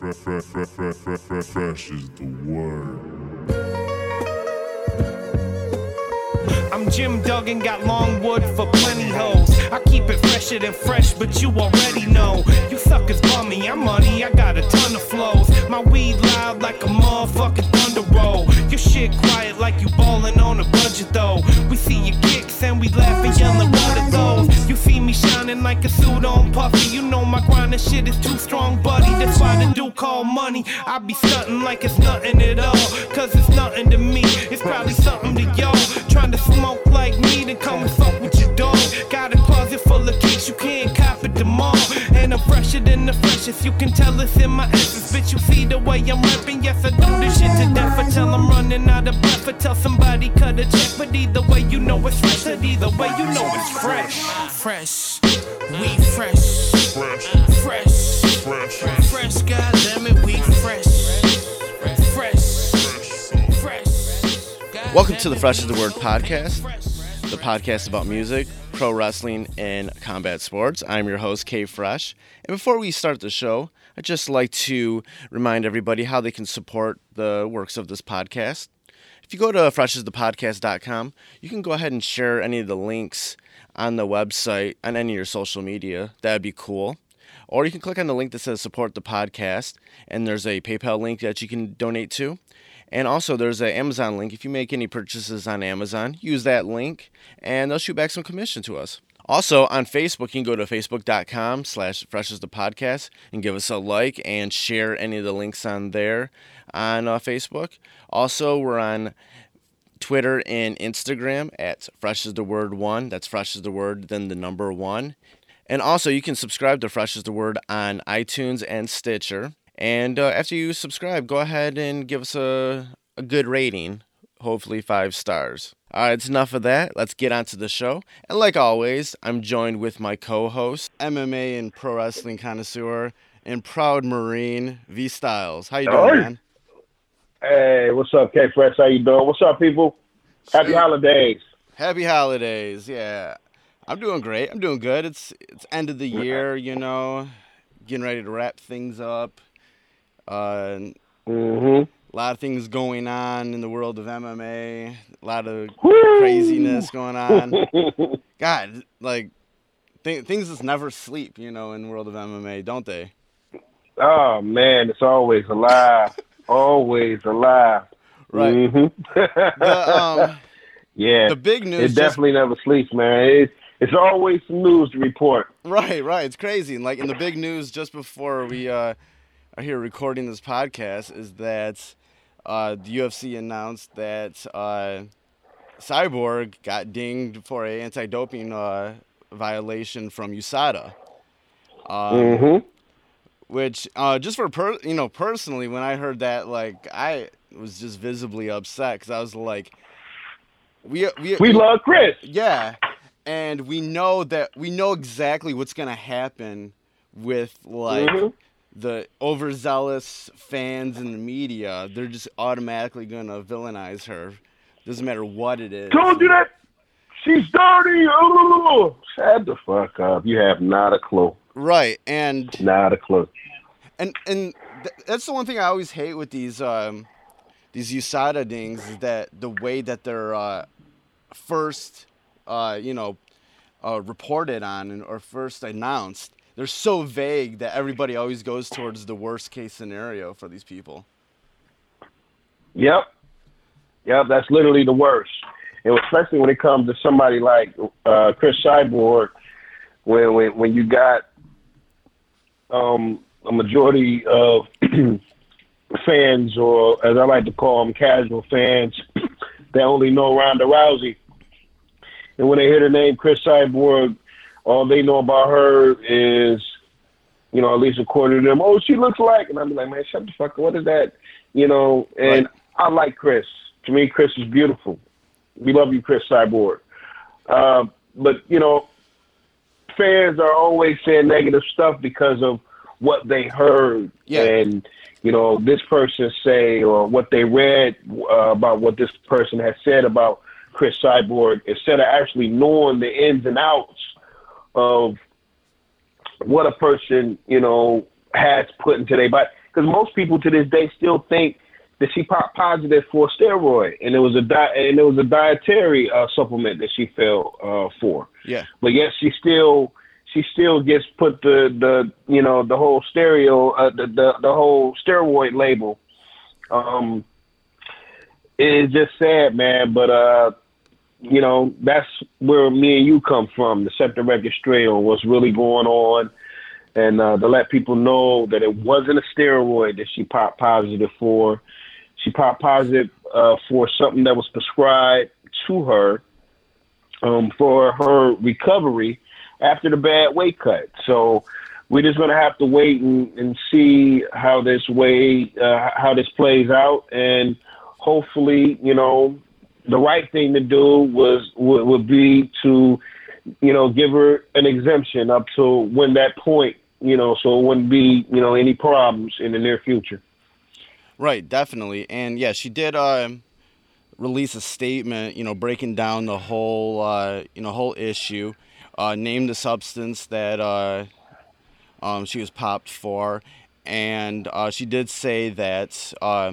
fresh, is the word. I'm Jim Duggan, got long wood for plenty hoes. I keep it fresher than fresh, but you already know. You suckers bummy, I'm money, I got a ton of flows. My weed loud like a motherfucking thunder roll. Your shit quiet like you ballin' on a budget though. We see your kicks and we laugh and yellin' what are those? You see me shining like a suit on puffy. You know my grind and shit is too strong, buddy. That's why the dude call money. I be stuntin' like it's nothing at all. Cause it's nothing to me. It's probably something to y'all. Trying to smoke like me, then come and fuck with your dog. Got a closet full of kicks, you can't cop it them all. And I'm fresher than the freshest, you can tell it's in my essence. Bitch, you see the way I'm rapping, yes, I do this shit to death. I tell I'm running out of breath, I tell somebody cut a check. But either way, you know it's fresh, and either way, you know it's fresh. Fresh, we fresh. Fresh, Fresh, fresh, fresh, goddammit, we fresh. Welcome to the Fresh is the Word podcast, the podcast about music, pro wrestling, and combat sports. I'm your host, K Fresh. And before we start the show, I'd just like to remind everybody how they can support the works of this podcast. If you go to freshesthepodcast.com, you can go ahead and share any of the links on the website on any of your social media. That'd be cool. Or you can click on the link that says support the podcast, and there's a PayPal link that you can donate to. And also, there's an Amazon link. If you make any purchases on Amazon, use that link, and they'll shoot back some commission to us. Also, on Facebook, you can go to facebook.com slash fresh as the podcast and give us a like and share any of the links on there on uh, Facebook. Also, we're on Twitter and Instagram at fresh as the word one. That's fresh as the word, then the number one. And also, you can subscribe to Fresh as the Word on iTunes and Stitcher. And uh, after you subscribe, go ahead and give us a, a good rating, hopefully five stars. All right, it's enough of that. Let's get on to the show. And like always, I'm joined with my co host, MMA and pro wrestling connoisseur, and proud Marine, V Styles. How you doing, Hey. man? Hey, what's up, K Fresh? How you doing? What's up, people? Happy holidays. Happy holidays. Yeah. I'm doing great. I'm doing good. It's it's end of the year, you know, getting ready to wrap things up. Uh, Mm-hmm. a lot of things going on in the world of MMA. A lot of Woo! craziness going on. God, like th- things just never sleep, you know, in the world of MMA, don't they? oh man, it's always alive. always alive. Right. Mhm. The um yeah. the big it news just definitely never sleeps, man. It, it's always some news to report. Right, right. It's crazy. And like in the big news just before we uh, are here recording this podcast is that uh, the UFC announced that uh, Cyborg got dinged for a anti-doping uh, violation from USADA. Um, Mm-hmm. Which uh, just for per- you know personally, when I heard that, like I was just visibly upset because I was like, we we We love Cris. yeah, and we know that we know exactly what's gonna happen with like Mhm. The overzealous fans and the media. They're just automatically gonna villainize her. Doesn't matter what it is. Told you that she's dirty. Oh, shut the fuck up. You have not a clue. Right, and Not a clue. and and th- that's the one thing I always hate with these um these USADA dings is that the way that they're uh, first uh, you know uh, reported on and, or first announced. They're so vague that everybody always goes towards the worst case scenario for these people. Yep. Yep, that's literally the worst. And especially when it comes to somebody like uh, Cris Cyborg, when, when when you got um, a majority of fans, or as I like to call them, casual fans, that only know Ronda Rousey. And when they hear the name Cris Cyborg, all they know about her is, you know, at least according to them, oh, she looks like, and I'm like, man, shut the fuck up. What is that? You know, and Right. I like Cris. To me, Cris is beautiful. We love you, Cris Cyborg. Uh, but you know, fans are always saying negative stuff because of what they heard Yeah. and you know this person say or what they read uh, about what this person has said about Cris Cyborg instead of actually knowing the ins and outs of what a person you know has put into their body. because most people to this day still think that she popped positive for a steroid, and it was a di- and it was a dietary uh, supplement that she fell uh, for. Yeah. But yet she still she still gets put the the you know the whole stereo uh, the, the the whole steroid label. Um, it's just sad, man. But uh, you know that's where me and you come from. To set the record straight on what's really going on, and uh, to let people know that it wasn't a steroid that she popped positive for. She popped positive uh, for something that was prescribed to her um, for her recovery after the bad weight cut. So we're just gonna have to wait and, and see how this way uh, how this plays out, and hopefully, you know, the right thing to do was would, would be to, you know, give her an exemption up to when that point, you know, so it wouldn't be, you know, any problems in the near future. Right, definitely. And yeah, she did uh, release a statement, you know, breaking down the whole, uh, you know, whole issue, uh, named the substance that uh, um, she was popped for, and uh, she did say that. Uh,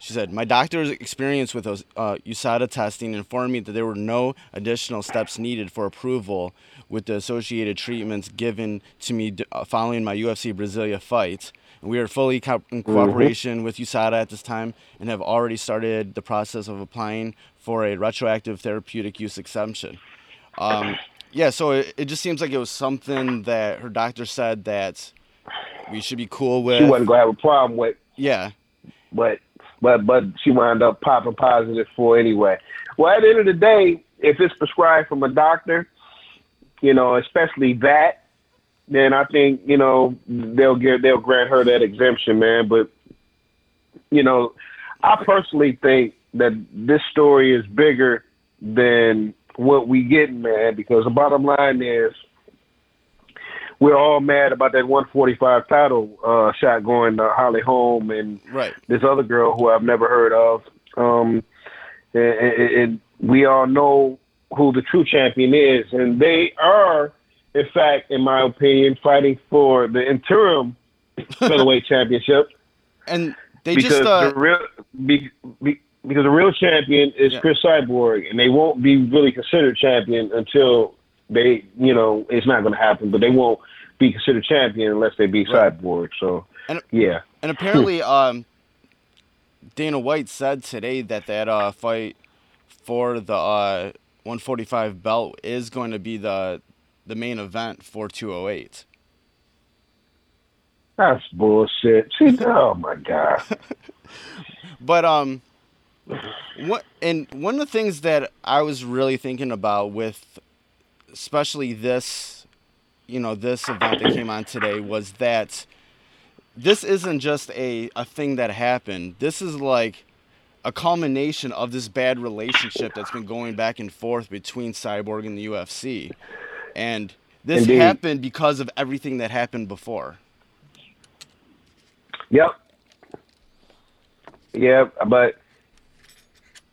she said, My doctor's experience with those, uh, USADA testing informed me that there were no additional steps needed for approval with the associated treatments given to me uh, following my UFC Brasilia fight. We are fully co- in cooperation with USADA at this time and have already started the process of applying for a retroactive therapeutic use exemption. Um, yeah, so it, it just seems like it was something that her doctor said that we should be cool with. She wasn't gonna have a problem with, yeah, but but but she wound up popping positive for anyway. Well, at the end of the day, if it's prescribed from a doctor, you know, especially that, then I think you know they'll get they'll grant her that exemption, man. But you know, I personally think that this story is bigger than what we get, man. Because the bottom line is, we're all mad about that 145 title uh, shot going to Holly Holm and right. this other girl who I've never heard of. Um, and, and, and we all know who the true champion is, and they are, in fact, in my opinion, fighting for the interim featherweight championship And they because just uh, the real be, be, because the real champion is Yeah. Cris Cyborg, and they won't be really considered champion until they, you know, it's not going to happen. But they won't be considered champion unless they beat Right. Cyborg. So, And- yeah, And apparently, um, Dana White said today that that uh, fight for the uh, 145 belt is going to be the the main event for 208. that's bullshit. Oh my god. But um, what and one of the things that I was really thinking about with, especially this, you know, this event that came on today was that this isn't just a a thing that happened. This is like a culmination of this bad relationship that's been going back and forth between Cyborg and the UFC, and this Indeed. happened because of everything that happened before. Yep. Yeah, but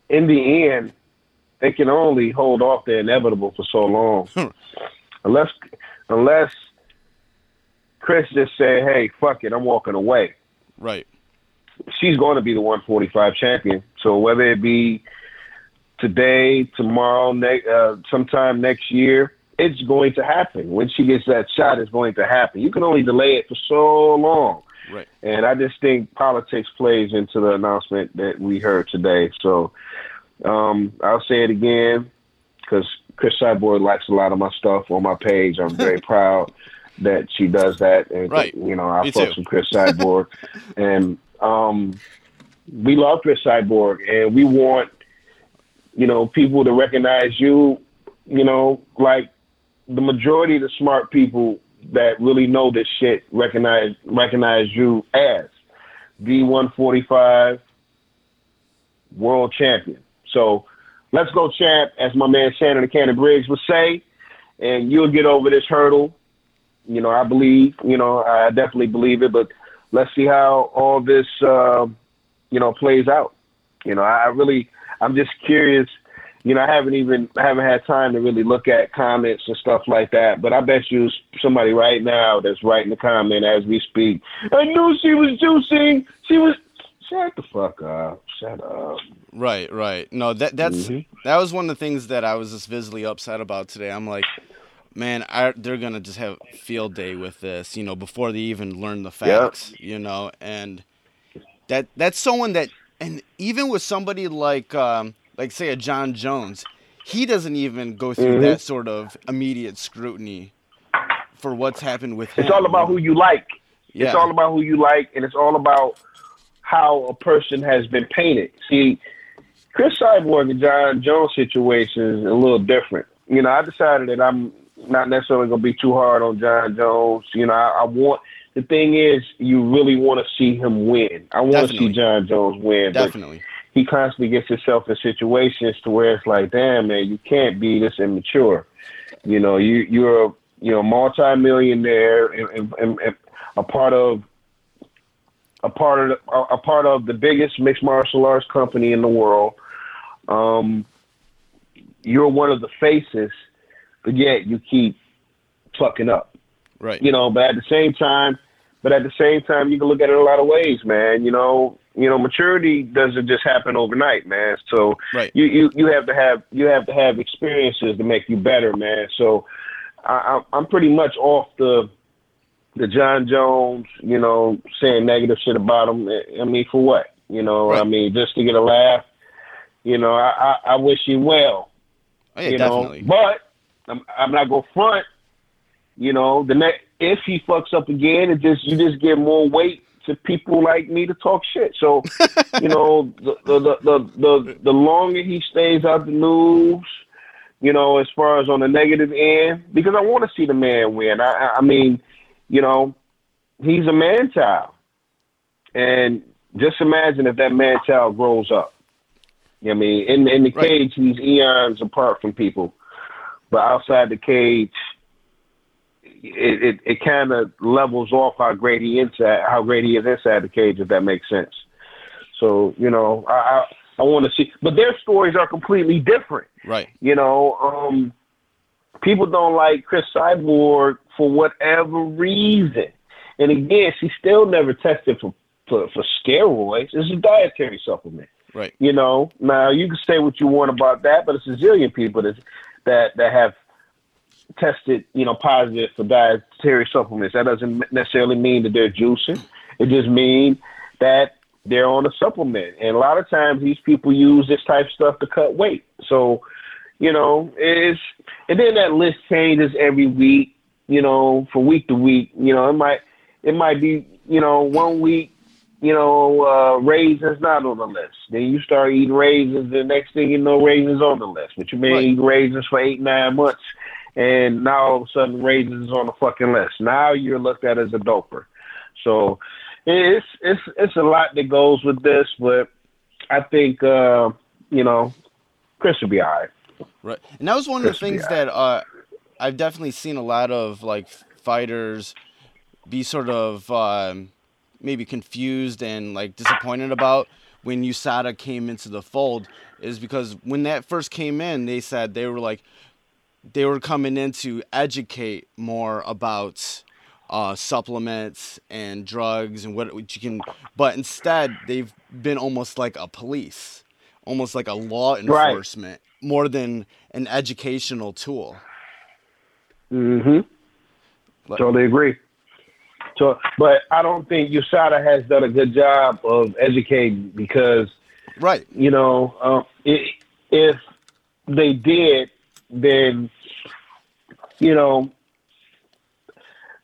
in the end, they can only hold off the inevitable for so long, unless unless Cris just say, "Hey, fuck it, I'm walking away." Right. She's going to be the 145 champion. So whether it be today, tomorrow, ne- uh, sometime next year, it's going to happen. When she gets that shot, it's going to happen. You can only delay it for so long. Right. And I just think politics plays into the announcement that we heard today. So um, I'll say it again because Cris Cyborg likes a lot of my stuff on my page. I'm very proud that she does that. And, Right. you know, I fuck some Cris Cyborg. and um, we love Cris Cyborg. And we want, you know, people to recognize you, you know, like the majority of the smart people that really know this shit recognize recognize you as the 145 world champion. So let's go, champ, as my man Shannon the Cannon Briggs would say, and you'll get over this hurdle. You know, I believe. You know, I definitely believe it. But let's see how all this, uh, you know, plays out. You know, I really, I'm just curious you know, I haven't even I haven't had time to really look at comments and stuff like that. But I bet you somebody right now that's writing the comment as we speak. I knew she was juicing. She was. Shut the fuck up. Shut up. Right, right. No, that that's Mhm. that was one of the things that I was just visibly upset about today. I'm like, man, I, they're gonna just have field day with this, you know, before they even learn the facts, you know, and that that's someone that, and even with somebody like, um, like say a Jon Jones, he doesn't even go through Mhm. that sort of immediate scrutiny for what's happened with him. It's all about who you like. Yeah. It's all about who you like, and it's all about how a person has been painted. See, Cris Cyborg and Jon Jones situation is a little different. You know, I decided that I'm not necessarily going to be too hard on Jon Jones. You know, I, I want the thing is, you really want to see him win. I want to see Jon Jones win. Definitely. he constantly gets himself in situations to where it's like, damn man, you can't be this immature. You know, you you're a you know multi-millionaire and, and, and, and a part of a part of the, a, a part of the biggest mixed martial arts company in the world. Um, you're one of the faces, but yet you keep fucking up Right. you know, but at the same time, but at the same time, you can look at it a lot of ways, man. You know, you know, maturity doesn't just happen overnight, man. So Right. you, you, you have to have you have to have experiences to make you better, man. So I, I- I'm pretty much off the the Jon Jones, you know, saying negative shit about him. Eh, I mean, for what? You know, I mean, just to get a laugh. You know, I, I, I wish him well Oh, yeah, you definitely. know. But I'm, I'm not gonna front. You know, the next if he fucks up again, it just you just give more weight to people like me to talk shit. So, you know, the the the the, the, the longer he stays out the news, you know, as far as on the negative end, because I want to see the man win. I- I mean, you know, he's a man child, and just imagine if that man child grows up. I mean, in in the Right. cage, he's eons apart from people, but outside the cage, it it, it kind of levels off how great he inside, how great he is inside the cage, if that makes sense. So you know, I I, I want to see, but their stories are completely different. Right. You know, um, people don't like Cris Cyborg for whatever reason. And again, she still never tested for, for, for steroids. It's a dietary supplement. Right. You know, now you can say what you want about that, but it's a zillion people that that that have tested, you know, positive for dietary supplements. That doesn't necessarily mean that they're juicing. It just means that they're on a supplement. And a lot of times these people use this type of stuff to cut weight. So, you know, it's and then that list changes every week, you know, from week to week. You know, it might it might be, you know, one week, you know, uh raisins not on the list. Then you start eating raisins, the next thing you know, raisins on the list. But you may Right. eat raisins for eight, nine months and now all of a sudden raisins is on the fucking list. Now you're looked at as a doper. So it's it's it's a lot that goes with this, but I think uh, you know, Cris will be all right. Right. And that was one of the things eye. that uh, I've definitely seen a lot of like fighters be sort of um, maybe confused and like disappointed about when USADA came into the fold is because when that first came in, they said they were like they were coming in to educate more about uh, supplements and drugs and what, what you can, but instead they've been almost like a police, almost like a law Right. enforcement, more than an educational tool. Mm-hmm. Like- Totally agree. So, but I don't think USADA has done a good job of educating because Right. you know, um, i if they did, then you know,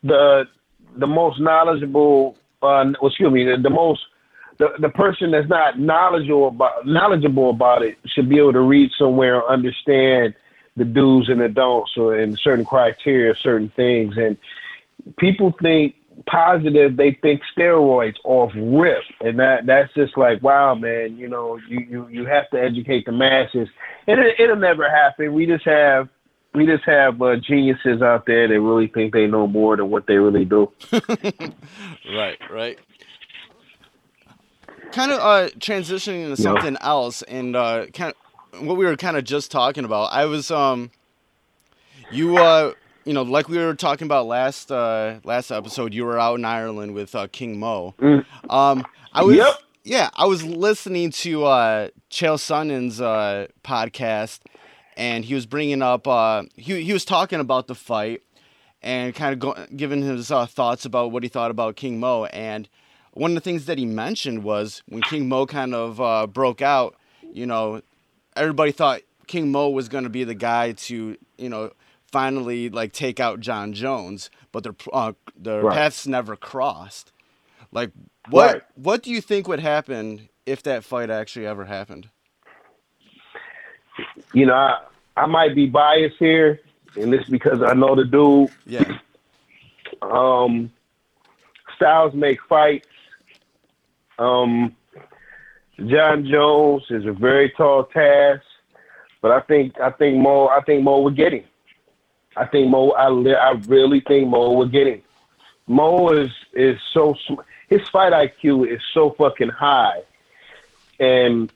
the the most knowledgeable, uh, excuse me, the, the most the, the person that's not knowledgeable about knowledgeable about it should be able to read somewhere or understand the do's and the don'ts or and certain criteria, certain things, and people think positive, they think steroids off rip, and that that's just like wow, man. You know, you you you have to educate the masses, and it, it'll never happen. We just have we just have uh, geniuses out there that really think they know more than what they really do. Right, right. Kind of uh, transitioning into Yeah. something else, and uh, kind of what we were kind of just talking about. I was um, you uh, you know, like we were talking about last uh last episode. You were out in Ireland with uh, King Mo. Um, I was Yep. yeah, I was listening to uh Chael Sonnen's uh podcast, and he was bringing up uh he he was talking about the fight and kind of go, giving his uh, thoughts about what he thought about King Mo. And one of the things that he mentioned was when King Mo kind of uh, broke out, you know, everybody thought King Mo was going to be the guy to, you know, finally like take out Jon Jones, but their uh, their Right. paths never crossed. Like, what Right. what do you think would happen if that fight actually ever happened? You know, I, I might be biased here, and this because I know the dude. Yeah, Um, styles make fights. Um, Jon Jones is a very tall task, but I think I think Mo I think Mo would get him. I think Mo I li- I really think Mo would get him. Mo is is so sm- his fight IQ is so fucking high, and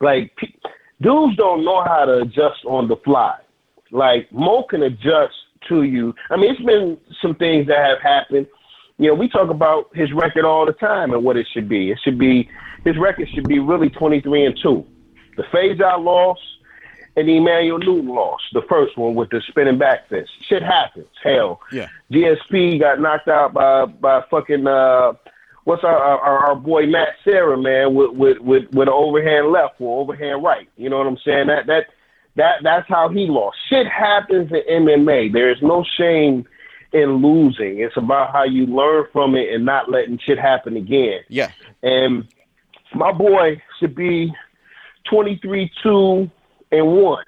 like pe- dudes don't know how to adjust on the fly. Like Mo can adjust to you. I mean, it's been some things that have happened. You know, we talk about his record all the time and what it should be. It should be his record should be really twenty three and two. The Feijao loss and the Emanuel Newton loss, the first one with the spinning back fist. Shit happens. Hell, yeah, GSP got knocked out by by fucking uh, what's our our, our boy Matt Serra man with with with with an overhand left or overhand right. You know what I'm saying? That that that that's how he lost. Shit happens in MMA. There is no shame in losing. It's about how you learn from it and not letting shit happen again. yeah, And my boy should be 23 2 and 1.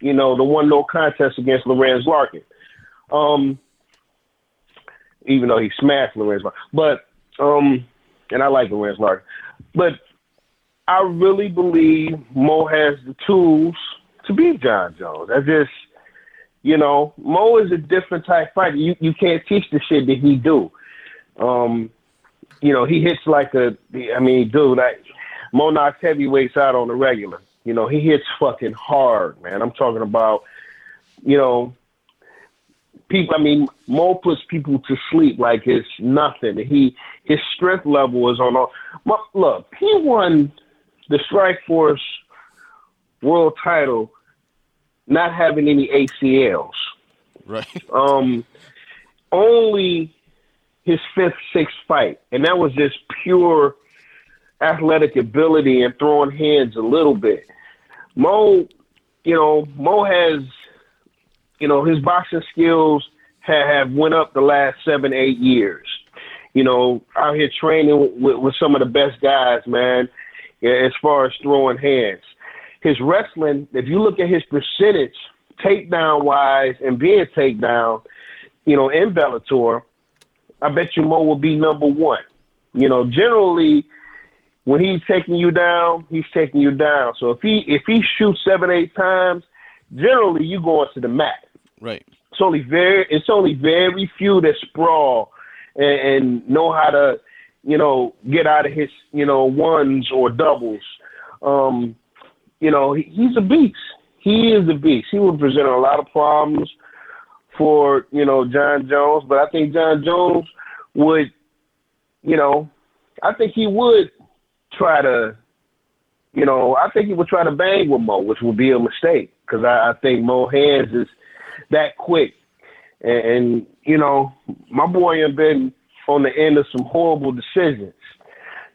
You know, the one no contest against Lorenz Larkin. Um, even though he smashed Lorenz Larkin. But, um, and I like Lorenz Larkin. But I really believe Mo has the tools to beat Jon Jones. I just, you know, Mo is a different type fighter. You you can't teach the shit that he do. Um, you know, he hits like a. I mean, dude, I, Mo knocks heavyweights out on the regular. You know, he hits fucking hard, man. I'm talking about, you know, people. I mean, Mo puts people to sleep like it's nothing. He his strength level is on all. Look, he won the Strikeforce world title, not having any ACLs right, um, only his fifth, sixth fight, and that was just pure athletic ability and throwing hands a little bit. Mo, you know, Mo has, you know, his boxing skills have, have went up the last seven, eight years. You know, out here training with, with some of the best guys, man, as far as throwing hands. His wrestling, if you look at his percentage, takedown wise and being takedown, you know, in Bellator, I bet you Mo will be number one. You know, generally when he's taking you down, he's taking you down. So if he if he shoots seven, eight times, generally you go into the mat. right, It's only very it's only very few that sprawl and, and know how to, you know, get out of his, you know, ones or doubles. Um, you know, he, he's a beast. He is a beast. He would present a lot of problems for, you know, Jon Jones, but I think Jon Jones would, you know, I think he would try to, you know, I think he would try to bang with Mo, which would be a mistake because I, I think Mo hands is that quick. And, and, you know, my boy have been on the end of some horrible decisions,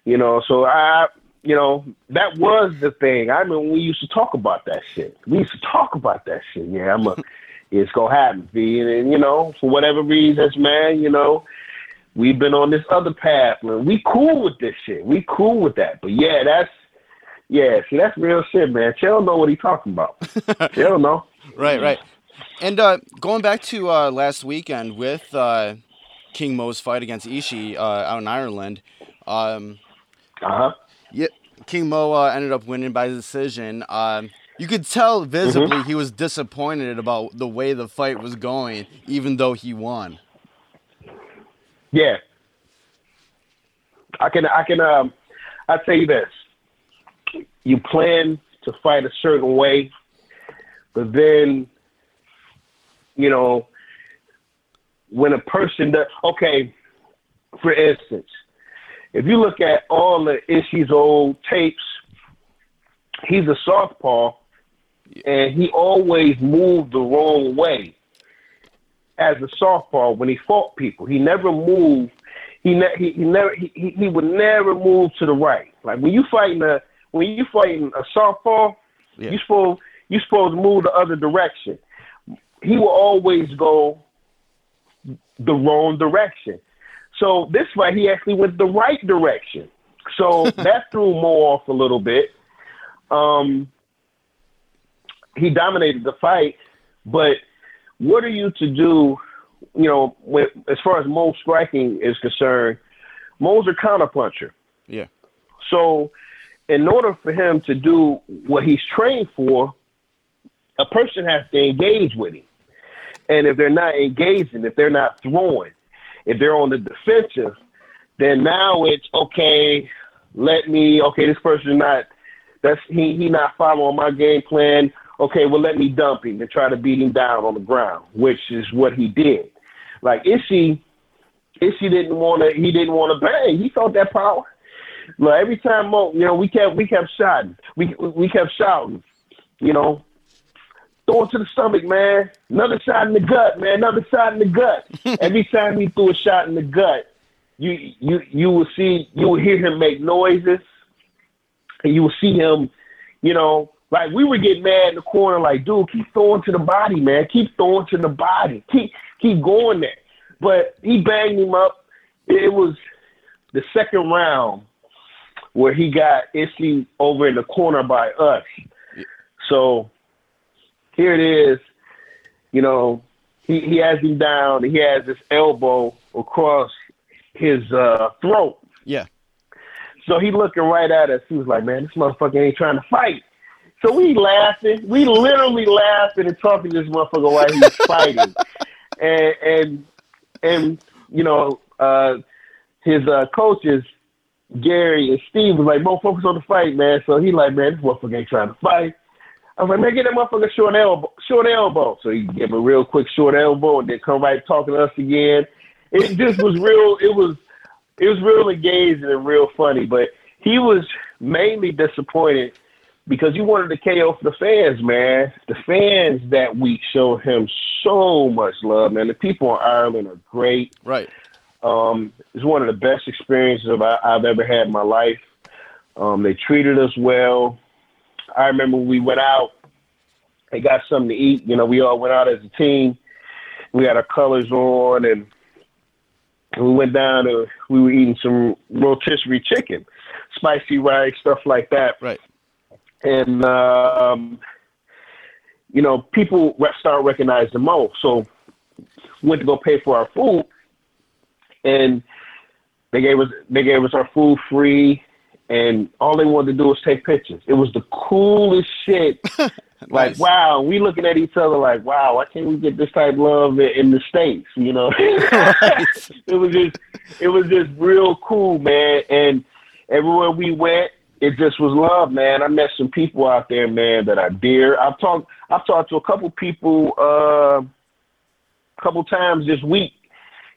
you know, so I, you know, that was the thing. I mean, we used to talk about that shit. We used to talk about that shit. Yeah, I'm a, it's gonna happen, V. And, you know, for whatever reasons, man, you know, we've been on this other path, man. We cool with this shit. We cool with that. But yeah, that's yeah, see, that's real shit, man. Chael know what he talking about. Chael know. right, right. And uh, going back to uh, last weekend with uh, King Mo's fight against Ishii uh, out in Ireland, um, Uh huh. yeah, King Mo uh, ended up winning by decision. Um, you could tell visibly he was disappointed about the way the fight was going, even though he won. Yeah. I can I can um I tell you this. You plan to fight a certain way, but then, you know, when a person does, okay, for instance, if you look at all the Ishii's old tapes, he's a southpaw, and he always moved the wrong way as a southpaw when he fought people. He never moved. He, ne- he, he never he, he would never move to the right. Like when you fighting a when you fighting a southpaw, Yeah. you supposed you supposed to move the other direction. He will always go the wrong direction. So this fight, he actually went the right direction. So that threw Mo off a little bit. Um, he dominated the fight, but what are you to do? You know, when, as far as Mo striking is concerned, Mo's a counterpuncher. Yeah. So, in order for him to do what he's trained for, a person has to engage with him. And if they're not engaging, if they're not throwing, if they're on the defensive, then now it's okay. Let me okay. This person not that's he he not following my game plan. Okay, well let me dump him and try to beat him down on the ground, which is what he did. Like Ishii, Ishii didn't want to. He didn't want to bang. He felt that power. Like every time Mo, you know, we kept we kept shouting. We we kept shouting. You know, throw it to the stomach, man. Another shot in the gut, man. Another shot in the gut. Every time he threw a shot in the gut, you you you will see you will hear him make noises, and you will see him, you know, like we were getting mad in the corner, like, dude, keep throwing to the body, man. Keep throwing to the body. Keep keep going there. But he banged him up. It was the second round where he got Ishii over in the corner by us. So here it is. You know, he, he has him down. He has his elbow across his uh, throat. Yeah. So he looking right at us. He was like, "Man, this motherfucker ain't trying to fight." So we laughing. We literally laughing and talking to this motherfucker while he's fighting. and and and you know, uh, his uh, coaches, Gary and Steve, was like, "Mo, focus on the fight, man." So he like, "Man, this motherfucker ain't trying to fight." I was like, "Man, get that motherfucker short elbow, short elbow." So he gave him a real quick short elbow, and then come right talking to us again. It just was real. It was it was real engaging and real funny. But he was mainly disappointed because you wanted to KO for the fans, man. The fans that week showed him so much love, man. The people in Ireland are great. Right. Um, it's one of the best experiences I, I've ever had in my life. Um, they treated us well. I remember we went out and got something to eat. You know, we all went out as a team. We had our colors on, and we went down to we were eating some rotisserie chicken, spicy rice, stuff like that. Right. And um, you know, people start recognizing Mo. So went to go pay for our food, and they gave us they gave us our food free, and all they wanted to do was take pictures. It was the coolest shit. Like Nice. wow, we looking at each other like wow, why can't we get this type of love in, in the states? You know, it was just it was just real cool, man. And everywhere we went, it just was love, man. I met some people out there, man, that I dear. I've talked I've talked to a couple people uh, a couple times this week,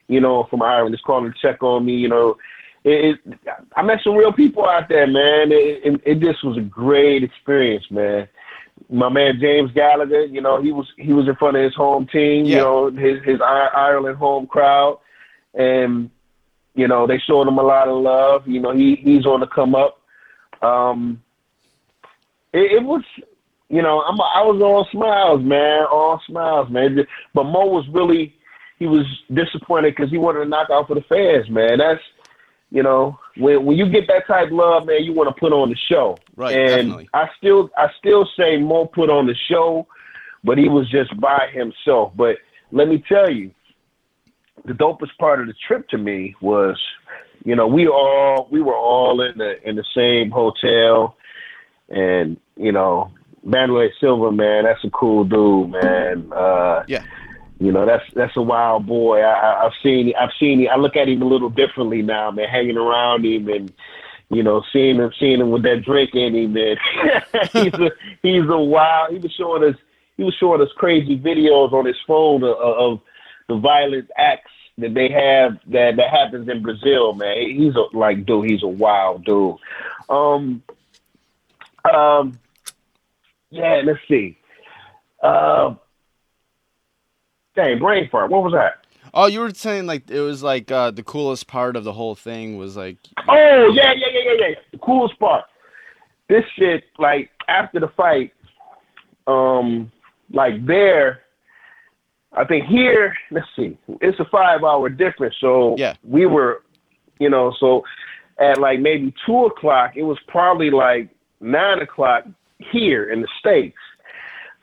you know, from Ireland, just calling to check on me, you know. It, it, I met some real people out there, man. It, it, it just was a great experience, man. My man James Gallagher, you know, he was he was in front of his home team, Yeah. you know, his his Ireland home crowd, and you know they showed him a lot of love. You know, he he's on the come up. Um, it, it was, you know, I'm I was all smiles, man, all smiles, man. But Mo was really he was disappointed because he wanted to knock out for the fans, man. That's you know, when when you get that type of love, man, you want to put on the show. Right, And definitely. I still I still say Mo put on the show, but he was just by himself. But let me tell you, the dopest part of the trip to me was, you know, we all we were all in the in the same hotel, and you know, Manuel Silva, man, that's a cool dude, man. Uh, Yeah. you know, that's that's a wild boy. I, I've seen I've seen I look at him a little differently now, man. Hanging around him and you know, seeing him, seeing him with that drink in him, man. he's a he's a wild. He was showing us he was showing us crazy videos on his phone of, of the violent acts that they have that that happens in Brazil, man. He's a like dude. He's a wild dude. Um, um, yeah. Let's see. Uh, dang, brain fart. What was that? Oh, you were saying like it was like uh, the coolest part of the whole thing was like. Oh yeah, yeah, yeah, yeah, yeah. The coolest part. This shit, like after the fight, um, like there, I think here. Let's see, it's a five-hour difference. So Yeah. we were, you know, so at like maybe two o'clock, it was probably like nine o'clock here in the states.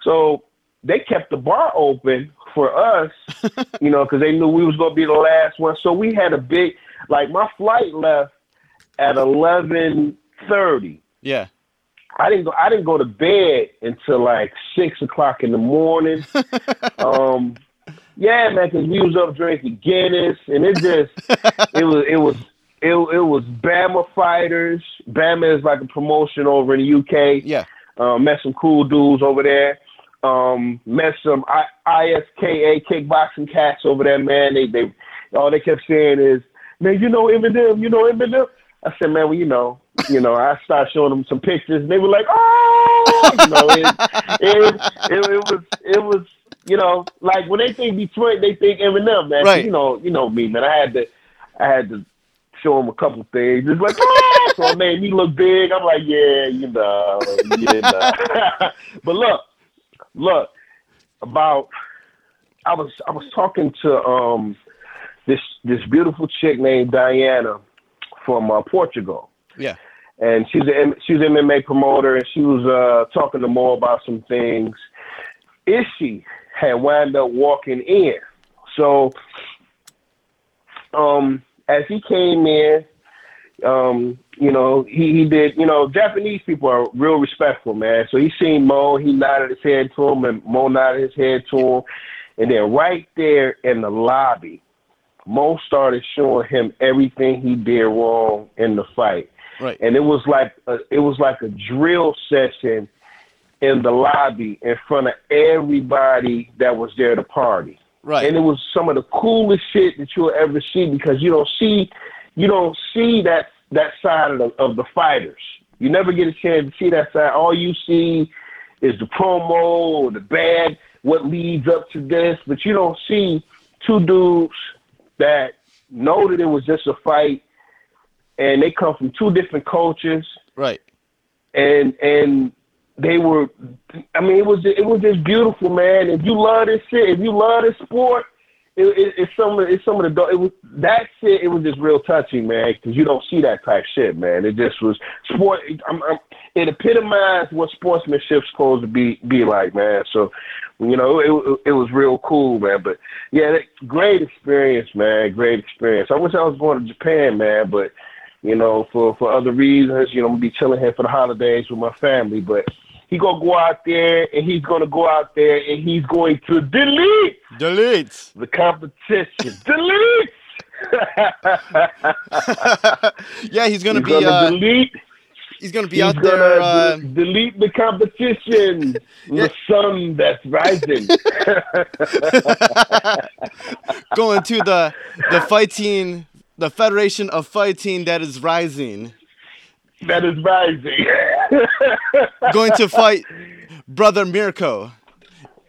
So they kept the bar open for us, you know, because they knew we was gonna be the last one. So we had a big, like my flight left at eleven thirty. Yeah. I didn't go. I didn't go to bed until like six o'clock in the morning. um, yeah, man, because we was up drinking Guinness, and it just it was it was it, it was BAMMA fighters. BAMMA is like a promotion over in the UK. Yeah. Um, met some cool dudes over there. Um, met some I, ISKA kickboxing cats over there, man. They they all they kept saying is, man, you know Eminem, you know Eminem. I said, man, well, you know, you know, I started showing them some pictures, and they were like, oh, you know, it, it, it, it was, it was, you know, like when they think Detroit, they think Eminem, man. Right. You know, you know me, man. I had to, I had to show them a couple things. It's like, oh, so it made me look big. I'm like, yeah, you know, you know. but look, look, about, I was, I was talking to um this this beautiful chick named Diana from uh, Portugal Yeah. and she's a she's an MMA promoter, and she was uh, talking to Mo about some things. Ishii had wound up walking in, so um, as he came in, um, you know, he, he did. You know, Japanese people are real respectful, man. So he seen Mo, he nodded his head to him, and Mo nodded his head to him, and then right there in the lobby. Mo started showing him everything he did wrong in the fight Right. and it was like a, it was like a drill session in the lobby in front of everybody that was there to party. Right. And it was some of the coolest shit that you'll ever see because you don't see you don't see that that side of the of the fighters. You never get a chance to see that side. All you see is the promo or the bad what leads up to this, but you don't see two dudes that know that it was just a fight and they come from two different cultures Right. and and they were I mean it was it was just beautiful man if you love this shit if you love this sport it, it, it's some of it's some of the it was that shit it was just real touching man because you don't see that type shit man. It just was sport I'm, I'm, it epitomized what sportsmanship's supposed to be be like man. So you know it it was real cool man. But yeah that, great experience man great experience. I wish I was going to Japan man but you know, for, for other reasons. You know, I'm gonna be chilling here for the holidays with my family, but he gonna go out there and he's gonna go out there and he's going to delete Delete. the competition. delete. yeah, he's gonna he's be gonna uh, delete. he's gonna be He's out gonna there uh, de- delete the competition. Yeah. The sun that's rising. going to the the fighting the Federation of Fighting that is rising. That is rising. Going to fight brother Mirko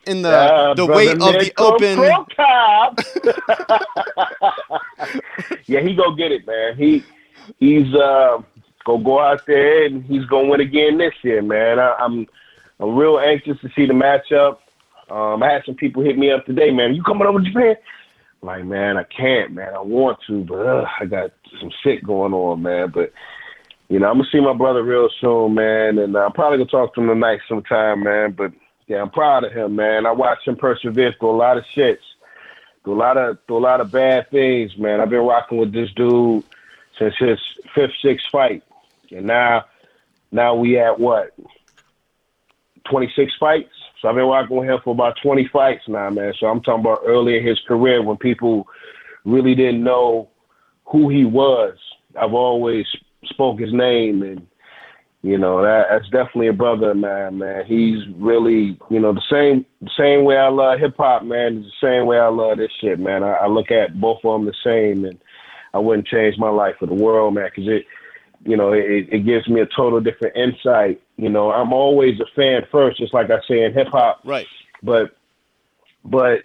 in the Uh, the weight of the open yeah, he gonna get it, man. He he's uh gonna go out there and he's gonna win again this year, man. I, I'm I'm real anxious to see the matchup. Um, I had some people hit me up today, man. You coming over to Japan? I'm like, man, I can't, man. I want to, but uh, I got some shit going on, man. But you know, I'm gonna see my brother real soon, man, and I'm probably gonna talk to him tonight sometime, man. But yeah, I'm proud of him, man. I watched him persevere through a lot of shits, through a lot of through a lot of bad things, man. I've been rocking with this dude since his fifth, sixth fight, and now now we at what 26 fights. So I've been rocking with him for about 20 fights now, man. So I'm talking about early in his career when people really didn't know who he was. I've always spoke his name, and you know that that's definitely a brother of mine, man. He's really, you know, the same same way I love hip hop, man. Is the same way I love this shit, man. I, I look at both of them the same, and I wouldn't change my life for the world, man, because it, you know, it, it gives me a total different insight. You know, I'm always a fan first, just like I say in hip hop, Right. but but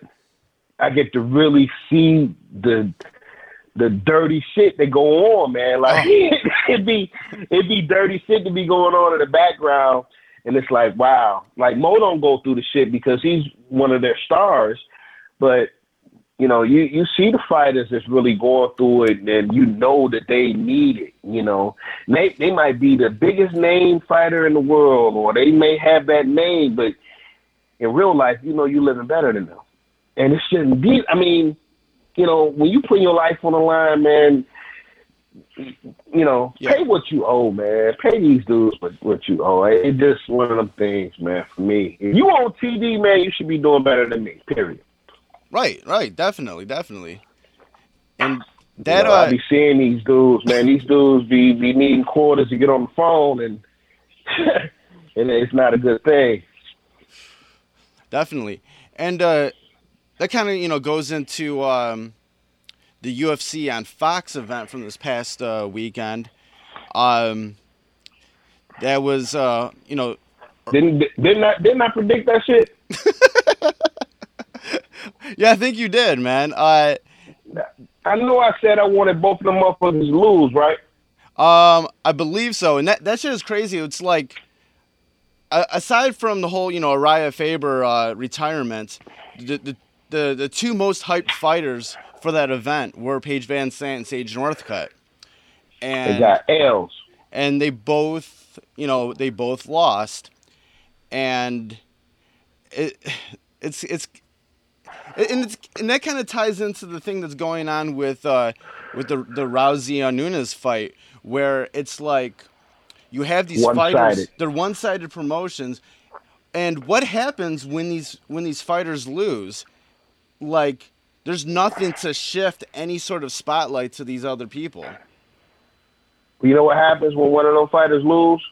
I get to really see the the dirty shit that go on, man. Like oh. it'd be it'd be dirty shit to be going on in the background, and it's like wow. Like Mo don't go through the shit because he's one of their stars, but you know you you see the fighters that's really going through it, and you know that they need it. You know they they might be the biggest name fighter in the world, or they may have that name, but in real life, you know you're living better than them. And it shouldn't be. I mean, you know, when you put your life on the line, man, you know, Yeah. pay what you owe, man. Pay these dudes what, what you owe. It's just one of them things, man, for me. If you on TV, man, you should be doing better than me, period. Right. Right. Definitely. Definitely. And You that know, I uh, be seeing these dudes, man. These dudes be, be needing quarters to get on the phone, and and it's not a good thing. definitely. And uh, that kind of you know goes into um, the UFC on Fox event from this past uh, weekend. Um, that was uh, you know Didn't didn't I didn't I predict that shit? yeah I think you did man. Uh, I know I said I wanted both of them motherfuckers to lose, right? Um, I believe so, and that that shit is crazy. It's like, aside from the whole, you know, Urijah Faber uh, retirement, the, the the the two most hyped fighters for that event were Paige VanZant and Sage Northcutt, And They got L's. and they both, you know, they both lost, and it it's it's. And, it's, and that kind of ties into the thing that's going on with uh, with the the Rousey Nunes fight, where it's like you have these fighters, One-sided. they're one-sided promotions, and what happens when these when these fighters lose? Like, there's nothing to shift any sort of spotlight to these other people. You know what happens when one of those fighters lose?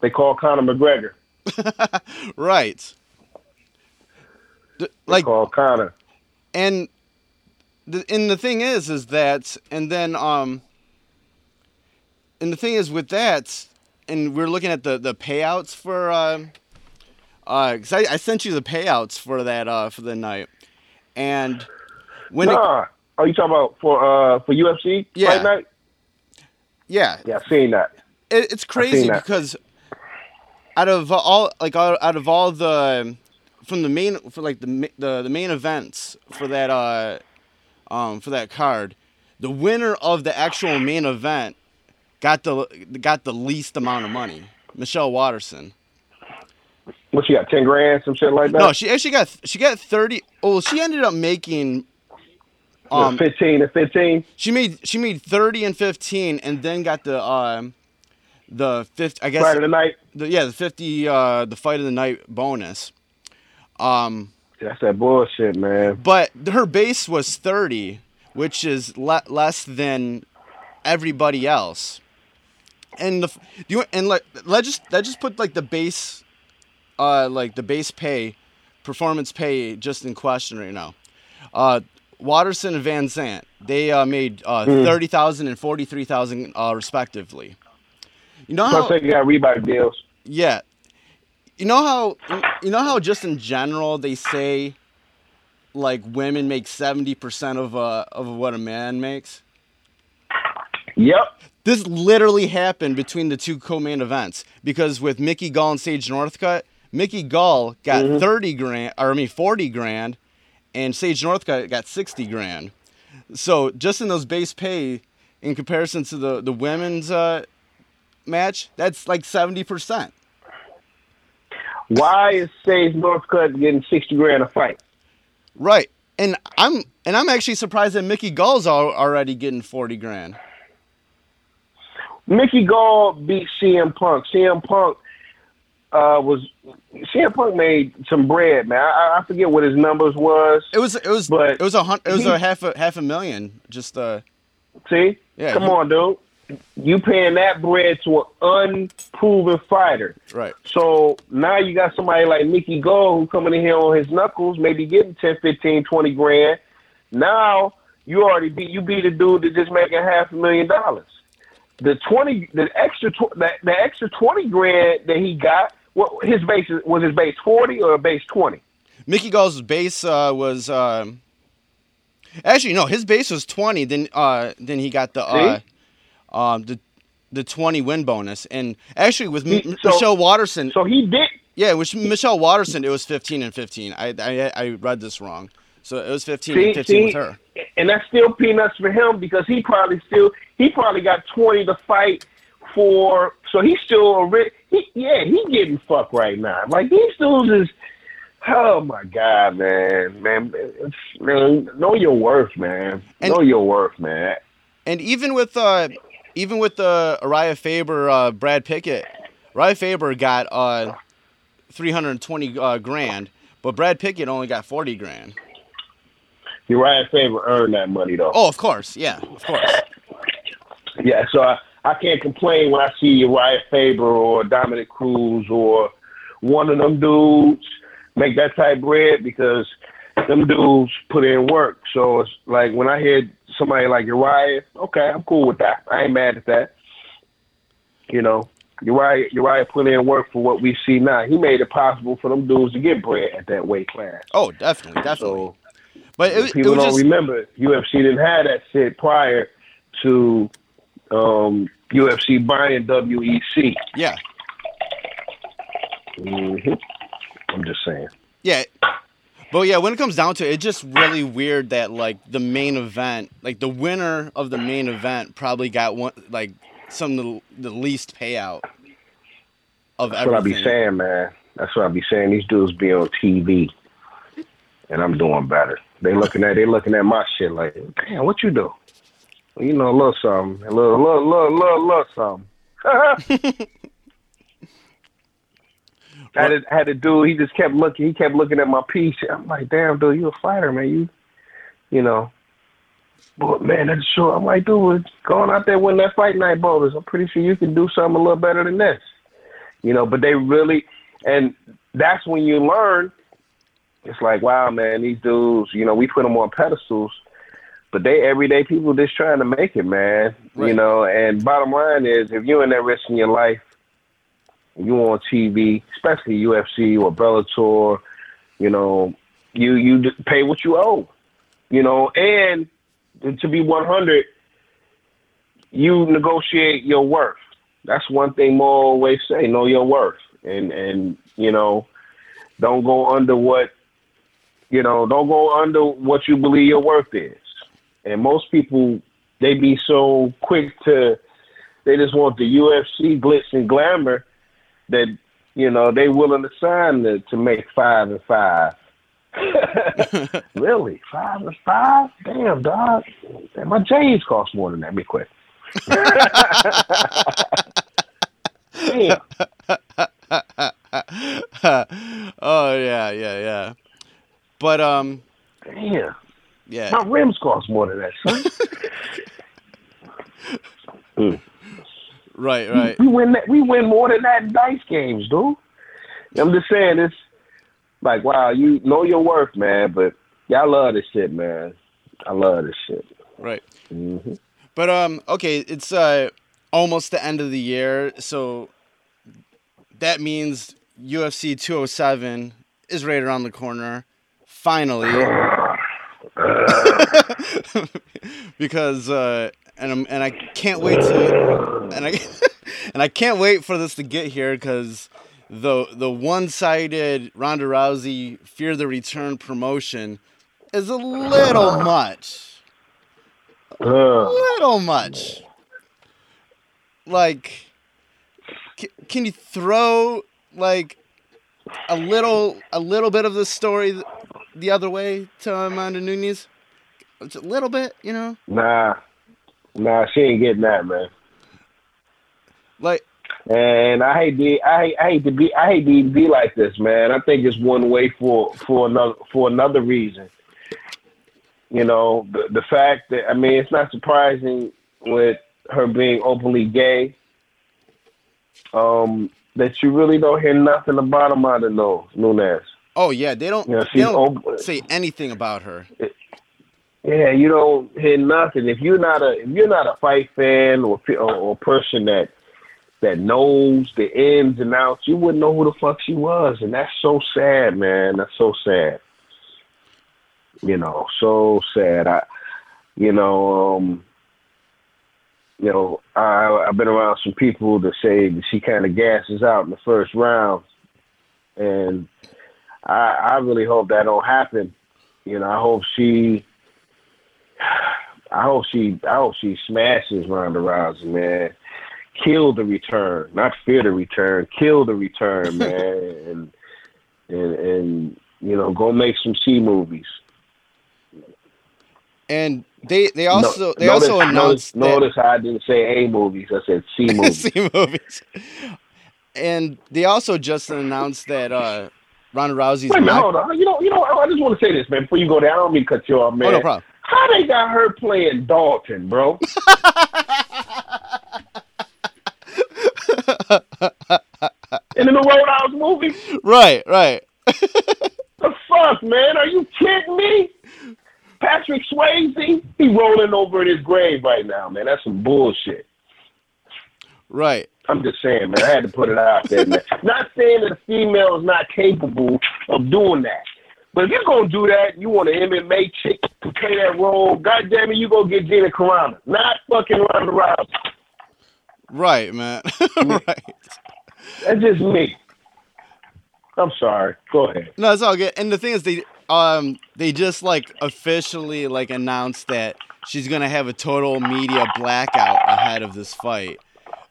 They call Conor McGregor. Right. They like call Conor. and the and the thing is is that and then um and the thing is with that and we're looking at the the payouts for um uh, I, I sent you the payouts for that uh for the night and when it, Nah. Oh, you talking about for uh for UFC Yeah. fight night? yeah Yeah, I seen that. it, it's crazy because out of all like out out of all the from the main for like the the, the main events for that uh um for that card the winner of the actual main event got the got the least amount of money Michelle Waterson What she got? Ten grand, some shit like that. no she actually got she got 30 oh she ended up making Yeah, um fifteen and fifteen. she made she made 30 and 15 and then got the um the fifth I guess Friday the night. the yeah the 50 uh the fight of the night bonus um That's that bullshit, man. but her base was 30 which is le- less than everybody else and the you and like let just let just put like the base uh like the base pay performance pay just in question right now uh Waterson and VanZant they uh, made uh, Hmm. 30,000 and 43,000 uh, respectively you know Plus how they got Reebok deals. yeah. You know how you know how just in general they say like women make 70% of uh of what a man makes? Yep. This literally happened between the two co-main events because with Mickey Gall and Sage Northcutt, Mickey Gall got 30 grand or I mean 40 grand and Sage Northcutt got 60 grand. So just in those base pay in comparison to the the women's uh match, that's like 70%. Why is Sage Northcutt getting sixty grand a fight? Right. And I'm and I'm actually surprised that Mickey Gall's already getting 40 grand. Mickey Gall beat CM Punk. CM Punk uh, was CM Punk made some bread, man. I, I forget what his numbers was. It was it was But it was a hun- it was he- a half a half a million just uh See, Yeah, come he- on, dude. you paying that bread to an unproven fighter. Right. So now you got somebody like Mickey Gall who coming in here on his knuckles, maybe getting 10, 15, 20 grand. Now you already beat you beat a dude that just making half a million dollars. The twenty, the extra, tw- the, the extra twenty grand that he got, what his base was his base forty or base twenty? Mickey Gall's base uh, was um, actually no, his base was twenty. Then uh, then he got the uh, um, the the twenty win bonus, and actually with M- so- Michelle Waterson, So he did. yeah, with Michelle Waterson, it was fifteen and fifteen. I I, I read this wrong, so it was fifteen See, and fifteen see, with her. and that's still peanuts for him because he probably still he probably got twenty to fight for. So he's still a ri- he yeah he getting fucked right now. Like these dudes is. Oh my god, man, man, man, know your worth, man. And- know your worth, man. And even with uh, even with the uh, Urijah Faber, uh, Brad Pickett, Urijah Faber got uh, three hundred twenty uh, grand, but Brad Pickett only got forty grand. Urijah Faber earned that money though. Oh, of course, yeah, of course. Yeah, so I, I can't complain when I see Urijah Faber or Dominick Cruz or one of them dudes make that type of bread because them dudes put in work. So it's like when I hear somebody like Urijah, okay, I'm cool with that. I ain't mad at that. You know, Urijah, Urijah put in work for what we see now. He made it possible for them dudes to get bread at that weight class. Oh, definitely, definitely. So but it, it people was don't just remember UFC didn't have that shit prior to um, UFC buying WEC. yeah, hmm I'm just saying. yeah. But yeah, when it comes down to it, it's just really weird that like the main event, like the winner of the main event, probably got one like some of the, the least payout of That's what I be saying, man. That's what I be saying. These dudes be on TV, and I'm doing better. They looking at they looking at my shit like, damn, what you do? You know, a little something, a little, little, little, little, little something. had a, had a dude. He just kept looking. He kept looking at my piece. I'm like, damn, dude, you a fighter, man. You, you know. But man, that's sure. I'm like, dude, going out there winning that fight night bonus. I'm pretty sure you can do something a little better than this. You know, but they really, and that's when you learn. It's like, wow, man, these dudes. You know, we put them on pedestals, but they everyday people just trying to make it, man. You know, and bottom line is, if you're in there risking your life you on TV, especially UFC or Bellator, you know, you you pay what you owe, you know, and to be 100, you negotiate your worth. That's one thing more always say: know your worth, and and you know, don't go under what, you know, don't go under what you believe your worth is. And most people, they be so quick to, they just want the UFC glitz and glamour that you know they willing to sign to, to make five and five. really, five and five? Damn, dog. Damn, my J's cost more than that. Be quick. Damn. oh yeah, yeah, yeah. But um, Damn. Yeah, My rims cost more than that, son. right, right. we win that. We win more than that in dice games, dude. I'm just saying, it's like, wow, you know your worth, man. But y'all love this shit, man. I love this shit. Right. hmm But um, okay, it's uh almost the end of the year, so that means UFC 207 is right around the corner. Finally, because uh, and I'm, and I can't wait to and I and I can't wait for this to get here because the the one-sided Ronda Rousey Fear the Return promotion is a little much Uh, little much. Like, can you throw like a little, a little bit of the story the other way to Amanda Nunes? Just a little bit, you know. nah, nah, she ain't getting that, man. Like, And I hate to, I hate, I hate to be, I hate to even be like this, man. I think it's one way for for another for another reason. You know, the the fact that I mean, it's not surprising with her being openly gay. Um, that you really don't hear nothing about him out of those Nunes. Oh yeah, they don't. Yeah, they don't open- say anything about her. Yeah, you don't hear nothing. If you're not a if you're not a fight fan or or, or person that that knows the ins and outs, you wouldn't know who the fuck she was, and that's so sad, man. That's so sad. You know, so sad. I, you know, um, you know, I I've been around some people that say that she kind of gasses out in the first round, and I I really hope that don't happen. You know, I hope she. I hope she. I hope she smashes Ronda Rousey, man. Kill the return, not fear the return. Kill the return, man, and and and you know, go make some C movies. And they they also No- they notice, also announced Notice, that notice how I didn't say A movies. I said C movies. C movies. And they also just announced that uh, Ronda Rousey's Wait minute, hold on. You know, you know. I just want to say this, man. Before you go down, I don't mean to cut you off, man. Oh no problem. How they got her playing Dalton, bro? In the Roadhouse movie? Right, right. The fuck, man? Are you kidding me? Patrick Swayze? He rolling over in his grave right now, man. That's some bullshit. Right. I'm just saying, man. I had to put it out there, man. Not saying that a female is not capable of doing that. But if you're gonna do that, you want an MMA chick to play that role. God damn it, you go get Gina Carano, not fucking Ronda Rousey. Right, man. right. That's just me. I'm sorry. Go ahead. No, it's all good. And the thing is, they um they just like officially like announced that she's gonna have a total media blackout ahead of this fight.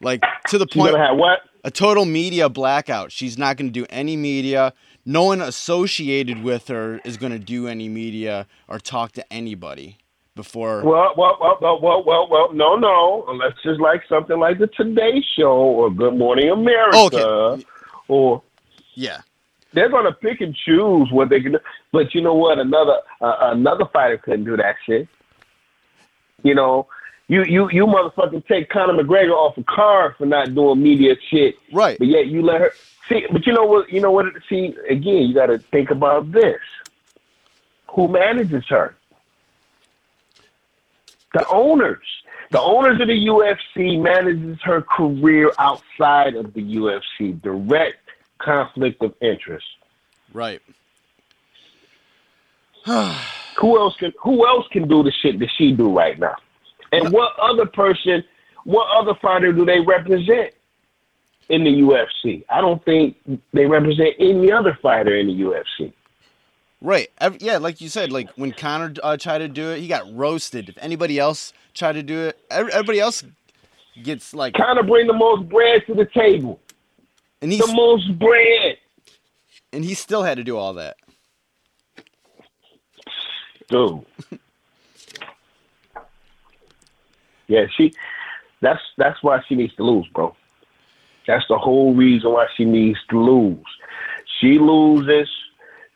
Like to the point, what? a total media blackout. She's not gonna do any media. No one associated with her is gonna do any media or talk to anybody before. Well, well, well, well, well, well, well, no, no. Unless it's like something like the Today Show or Good Morning America, Okay. or Yeah. they're gonna pick and choose what they can do. But you know what? Another uh, another fighter couldn't do that shit. You know, you you you motherfucking take Conor McGregor off a car for not doing media shit, Right. but yet you let her see. But you know what? You know what? See, again, you got to think about this. Who manages her? The owners. The owners of the UFC manages her career outside of the UFC. Direct conflict of interest. Right. Who else can who else can do the shit that she do right now? And what other person, what other fighter do they represent in the UFC? I don't think they represent any other fighter in the UFC. Right. Yeah, like you said, like when Conor uh, tried to do it, he got roasted. If anybody else tried to do it, everybody else gets like, Kind of bring the most bread to the table. and he's The most bread. and he still had to do all that. Dude. yeah, she that's that's why she needs to lose, bro. That's the whole reason why she needs to lose. She loses.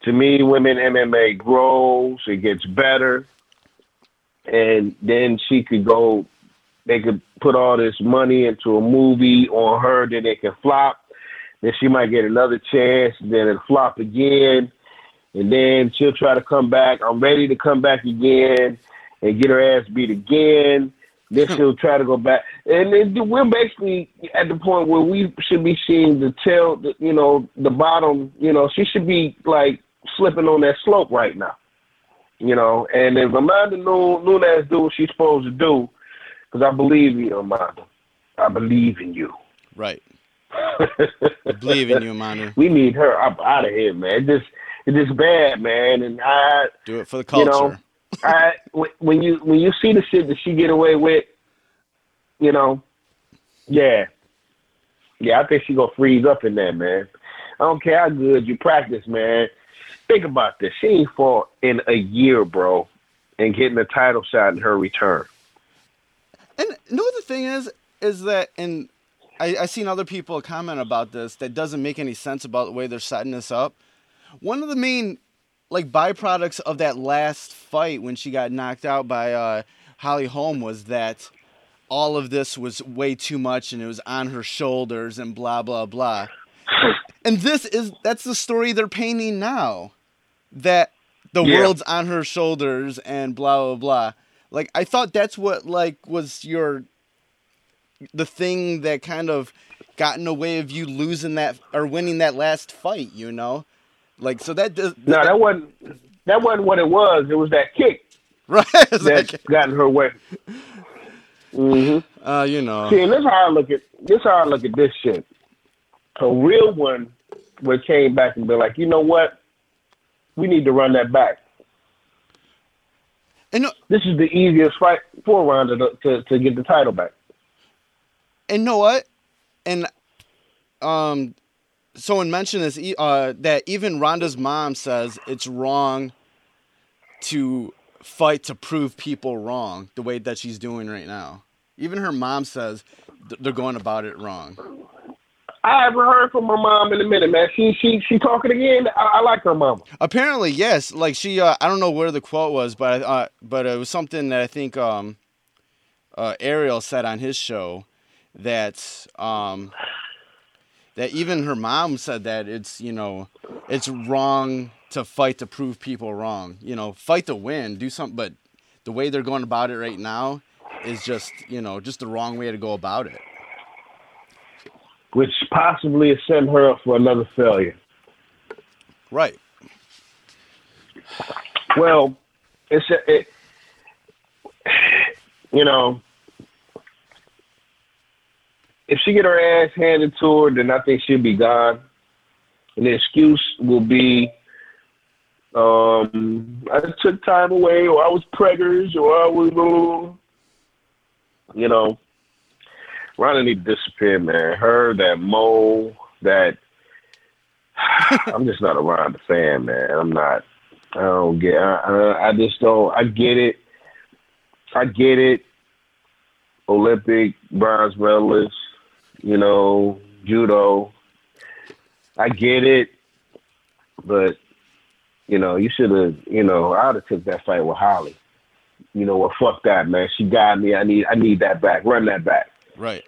To me, women MMA grows, it gets better. And then she could go they could put all this money into a movie on her, then it can flop. Then she might get another chance, then it'll flop again and then she'll try to come back. I'm ready to come back again and get her ass beat again. Then she'll try to go back, and then we're basically at the point where we should be seeing the tail, the, you know, the bottom. You know, she should be like slipping on that slope right now. You know, and if Amanda Nu- Nunes do what she's supposed to do, because I believe in you, Amanda. I believe in you. Right. I believe in you, Manu. We need her up out of here, man. It's just, it's just bad, man. And I, Do it for the You culture. know, I when- you when you see the shit that she get away with, you know, yeah, yeah, I think she gonna freeze up in there, man. I don't care how good you practice, man. Think about this. She ain't fought in a year, bro, and getting a title shot in her return. And you know the thing is, is that, and I, I seen other people comment about this that doesn't make any sense about the way they're setting this up. One of the main, like, byproducts of that last fight when she got knocked out by uh, Holly Holm was that all of this was way too much and it was on her shoulders and blah blah blah. And this is that's the story they're painting now. That the Yeah. world's on her shoulders and blah blah blah. Like I thought that's what like was your the thing that kind of got in the way of you losing that or winning that last fight, you know? Like so that does No, that wasn't that wasn't what it was. It was that kick right that like, got in her way. Mm-hmm. uh you know. See, and this how I look at this how I look at this shit. A real one would came back and be like, you know what? We need to run that back. And no, This is the easiest fight for Ronda to, to, to get the title back. And know what? And um, someone mentioned this uh, that even Ronda's mom says it's wrong to fight to prove people wrong the way that she's doing right now. Even her mom says th- they're going about it wrong. I haven't heard from her mom in a minute, man. She she she talking again. I, I like her mom. Apparently, yes. Like she, uh, I don't know where the quote was, but uh, but it was something that I think um, uh, Ariel said on his show that um, that even her mom said that it's you know it's wrong to fight to prove people wrong. You know, fight to win, do something. But the way they're going about it right now is just you know just the wrong way to go about it. which possibly has sent her up for another failure. Right. Well, it's a, it, you know, if she get her ass handed to her, then I think she'll be gone. And the excuse will be, um, I took time away, or I was preggers, or I was, you know, Ronda need to disappear, man. Her, that mole, that I'm just not a Ronda fan, man. I'm not. I don't get. I, I just don't. I get it. I get it. Olympic bronze medalist, you know, judo. I get it, but you know, you should have. You know, I'd have took that fight with Holly. You know what? Fuck that, man. She got me. I need. I need that back. Run that back. Right.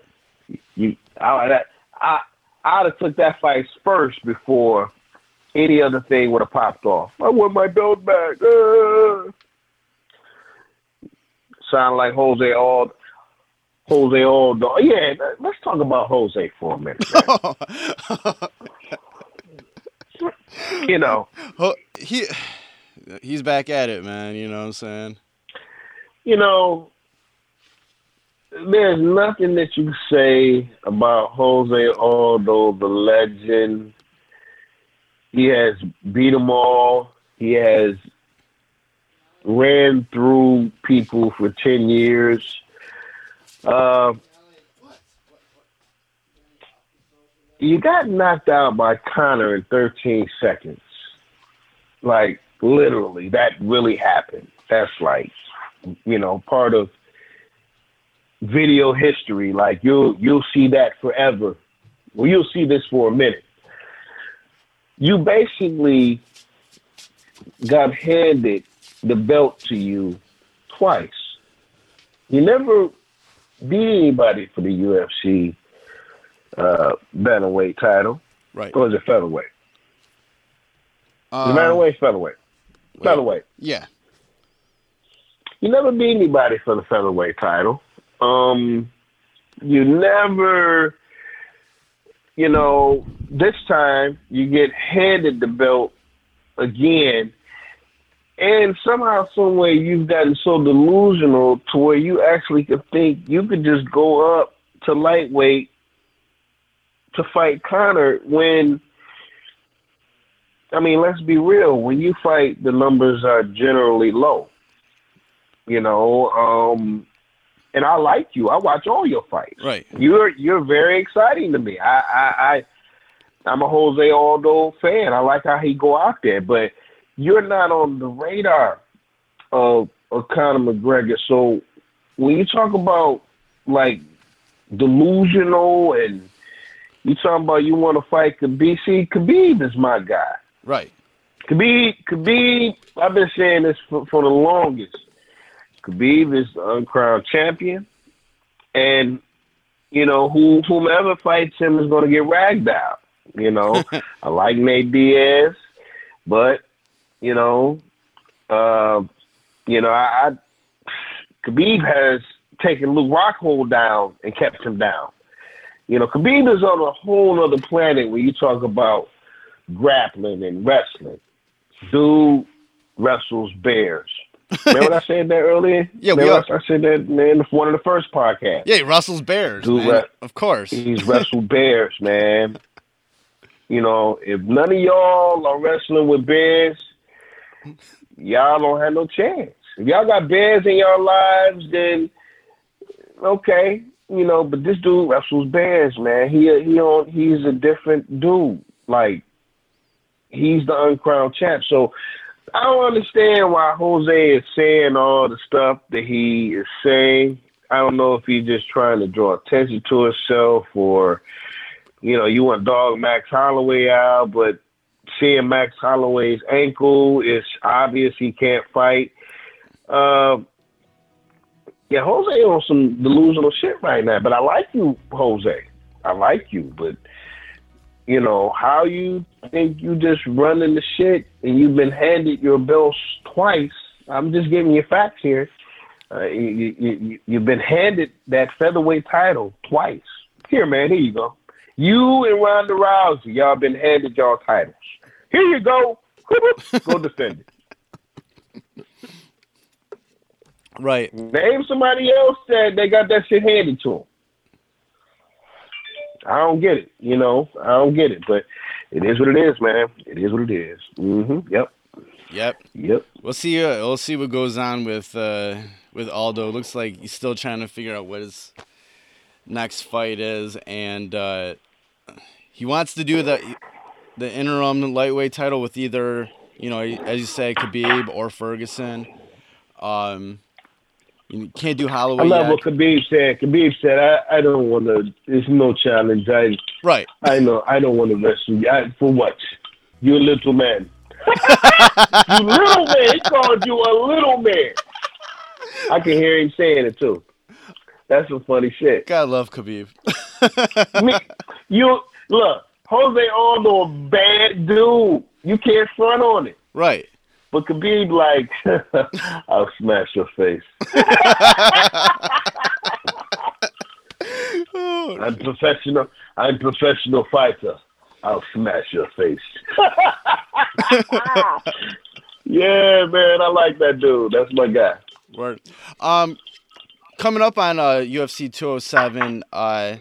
You, I, that, I, I'd have took that fight first before any other thing would have popped off. I want my belt back. Uh. Sound like Jose Aldo. Jose Aldo. Yeah, let's talk about Jose for a minute. you know, he he's back at it, man. You know what I'm saying? you know, there's nothing that you can say about Jose Aldo, the legend. He has beat them all. He has ran through people for 10 years. Uh, you got knocked out by Conor in 13 seconds. Like, literally, that really happened. That's like, you know, part of video history. Like you'll you'll see that forever. Well, you'll see this for a minute. You basically got handed the belt to you twice. You never beat anybody for the UFC uh, bantamweight title, Right. or is it featherweight? Um, the bantamweight, featherweight, featherweight. Yeah. You never beat anybody for the featherweight title. Um, you never, you know, this time you get handed the belt again, and somehow, some way, you've gotten so delusional to where you actually could think you could just go up to lightweight to fight Conor when. I mean, let's be real. When you fight, the numbers are generally low you know. Um, and I like you. I watch all your fights. Right. You're you're very exciting to me. I I, I I'm a Jose Aldo fan. I like how he go out there, but you're not on the radar of of Conor McGregor. So when you talk about like delusional and you talking about you want to fight Khabib, see, Khabib is my guy. Right. Khabib, Khabib, I've been saying this for, for the longest. Khabib is the uncrowned champion, and you know who whomever fights him is going to get ragged out. You know, I like Nate Diaz, but you know, uh, you know, I, I Khabib has taken Luke Rockhold down and kept him down. You know, Khabib is on a whole other planet when you talk about grappling and wrestling. Dude wrestles bears. Remember what I said that earlier? Yeah, we Remember are- I said that in one of the first podcasts. Yeah, wrestles Bears, Dude, right. Of course. He's wrestled bears, man. You know, if none of y'all are wrestling with bears, y'all don't have no chance. If y'all got bears in your lives, then okay, you know. But this dude wrestles bears, man. He he on he's a different dude. Like he's the uncrowned champ. So I don't understand why Jose is saying all the stuff that he is saying. I don't know if he's just trying to draw attention to himself or, you know, you want dog Max Holloway out, but seeing Max Holloway's ankle, it's obvious he can't fight. Uh, yeah, Jose on some delusional shit right now, but I like you, Jose. I like you, but you know how you think you just running the shit and you've been handed your belts twice. I'm just giving you facts here. Uh, you, you, you, you've been handed that featherweight title twice. Here, man, here you go. You and Ronda Rousey, y'all been handed y'all titles. Here you go. go defend it. Right. Name somebody else that they got that shit handed to them. I don't get it. You know, I don't get it. But it is what it is, man. It is what it is. Mm-hmm. Yep. Yep. Yep. We'll see. Uh, we'll see what goes on with uh, with Aldo. Looks like he's still trying to figure out what his next fight is, and uh, he wants to do the the interim lightweight title with either you know, as you say, Khabib or Ferguson. Um, you can't do Holloway. I Holloway love yet. what Khabib said. Khabib said, I, I don't want to, there's no challenge. I, Right. I know, I don't want to wrestle you. I, for what? You're a little man. you little man. He called you a little man. I can hear him saying it too. That's some funny shit. Gotta love Khabib. Me, you look, Jose Aldo, a bad dude. You can't front on it. right. But Khabib, like, I'll smash your face. I'm professional. I'm professional fighter. I'll smash your face. yeah, man, I like that dude. That's my guy. Word. Um, coming up on uh, UFC 207, uh,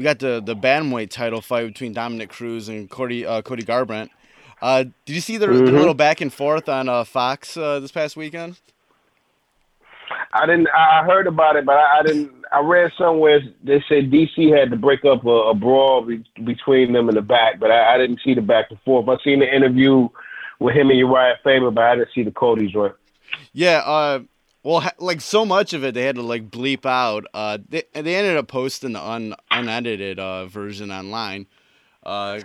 we got the the bantamweight title fight between Dominick Cruz and Cody uh, Cody Garbrandt. Uh, did you see the, the Mhm. little back and forth on uh, Fox uh, this past weekend? I didn't. I heard about it, but I, I didn't. I read somewhere they said DC had to break up a, a brawl be, between them in the back, but I, I didn't see the back and forth. I seen the interview with him and Urijah Faber, but I didn't see the Cody joint. Yeah. Uh, well, ha- like so much of it, they had to like bleep out. Uh, they they ended up posting the un, unedited uh, version online, because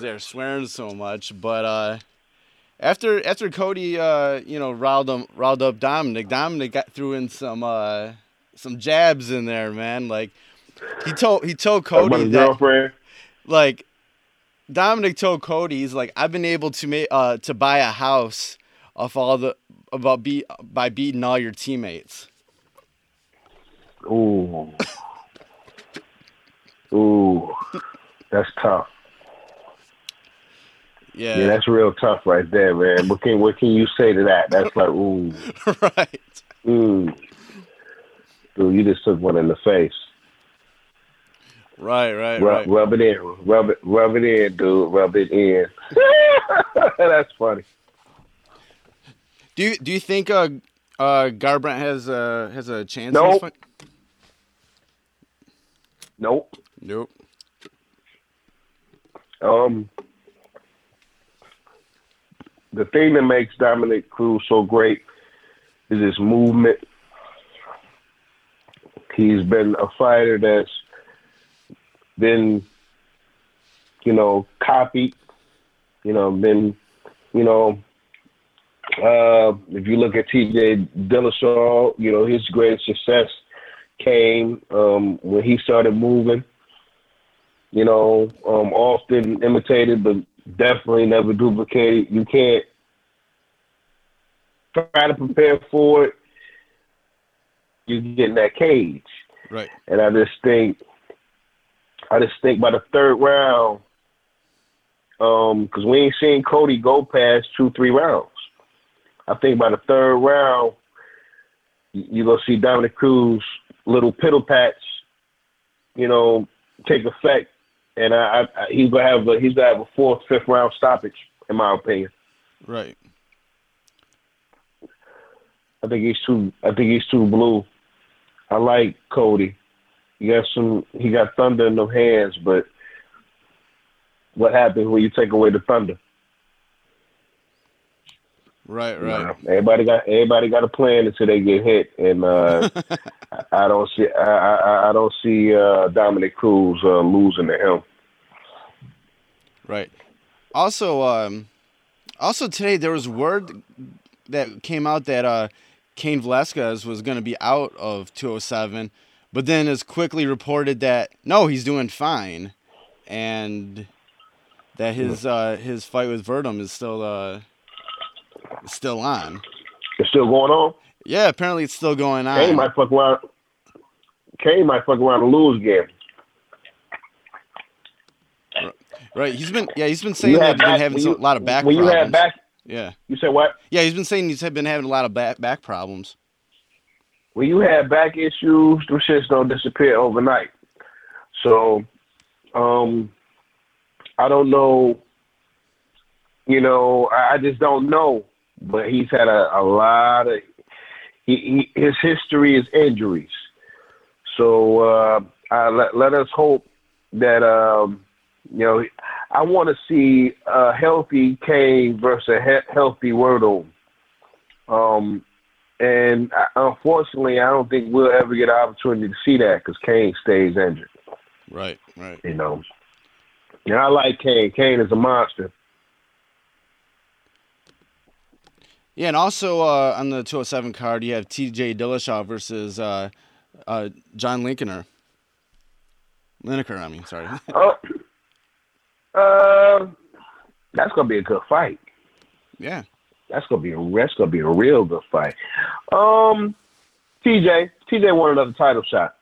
they're swearing so much. But uh, after after Cody, uh, you know, riled him, riled up Dominick. Dominick got threw in some uh, some jabs in there, man. Like he told he told Cody that girlfriend. like Dominick told Cody, he's like, I've been able to make uh to buy a house off all the about be by beating all your teammates. Ooh. Ooh. That's tough. Yeah, Yeah, that's real tough right there, man. What can what can you say to that? That's like, ooh, right. mm. Dude, you just took one in the face. Right, right, Rub, right. rub it in, rub it, rub it in, dude. Rub it in. That's funny. Do you do you think uh uh Garbrandt has uh has a chance? Nope. Nope. Nope. Um, the thing that makes Dominick Cruz so great is his movement. He's been a fighter that's been, you know, copied. You know, been, you know, uh, if you look at T.J. Dillashaw, you know his greatest success came um, when he started moving. You know, um, often imitated, but definitely never duplicated. You can't try to prepare for it. You get in that cage, Right. and I just think, I just think by the third round, because we ain't seen Cody go past two, three rounds. I think by the third round, you're gonna see Dominick Cruz little piddle pats, you know, take effect, and I, I, I he's gonna have a, he's gonna have a fourth, fifth round stoppage, in my opinion. Right. I think he's too. I think he's too blue. I like Cody. He got some. He got thunder in the hands, but what happens when you take away the thunder? Right. Right. Everybody got everybody got a plan until they get hit, and uh, I- I don't see I I, I don't see uh, Dominick Cruz uh, losing to him. Right. Also, um, also today there was word that came out that uh, Cain Velasquez was going to be out of 207, but then it's quickly reported that no, he's doing fine, and that his uh, his fight with Werdum is still uh, still on. It's still going on. Yeah, apparently it's still going on. Cain might fuck around. Cain might fuck around and lose again. Right. He's been yeah he's been saying You that he's been having you- a lot of back when you had back. yeah. You said what? Yeah, he's been saying he's been having a lot of back back problems. when you have back issues, those shits don't disappear overnight. So, um, I don't know. You know, I I just don't know. But he's had a, a lot of. He, he, his history is injuries. So uh, I, let, let us hope that um, you know. I want to see a healthy Cain versus a he- healthy Werdum. Um, and uh, unfortunately, I don't think we'll ever get an opportunity to see that because Cain stays injured. Right. Right. You know. And I like Cain. Cain is a monster. Yeah, and also uh, on the 207 card, you have T.J. Dillashaw versus uh, uh, John Linkener. Lineker, I mean, sorry. Oh, uh, that's gonna be a good fight. yeah. That's gonna be a that's gonna be a real good fight. Um, TJ, TJ won another title shot.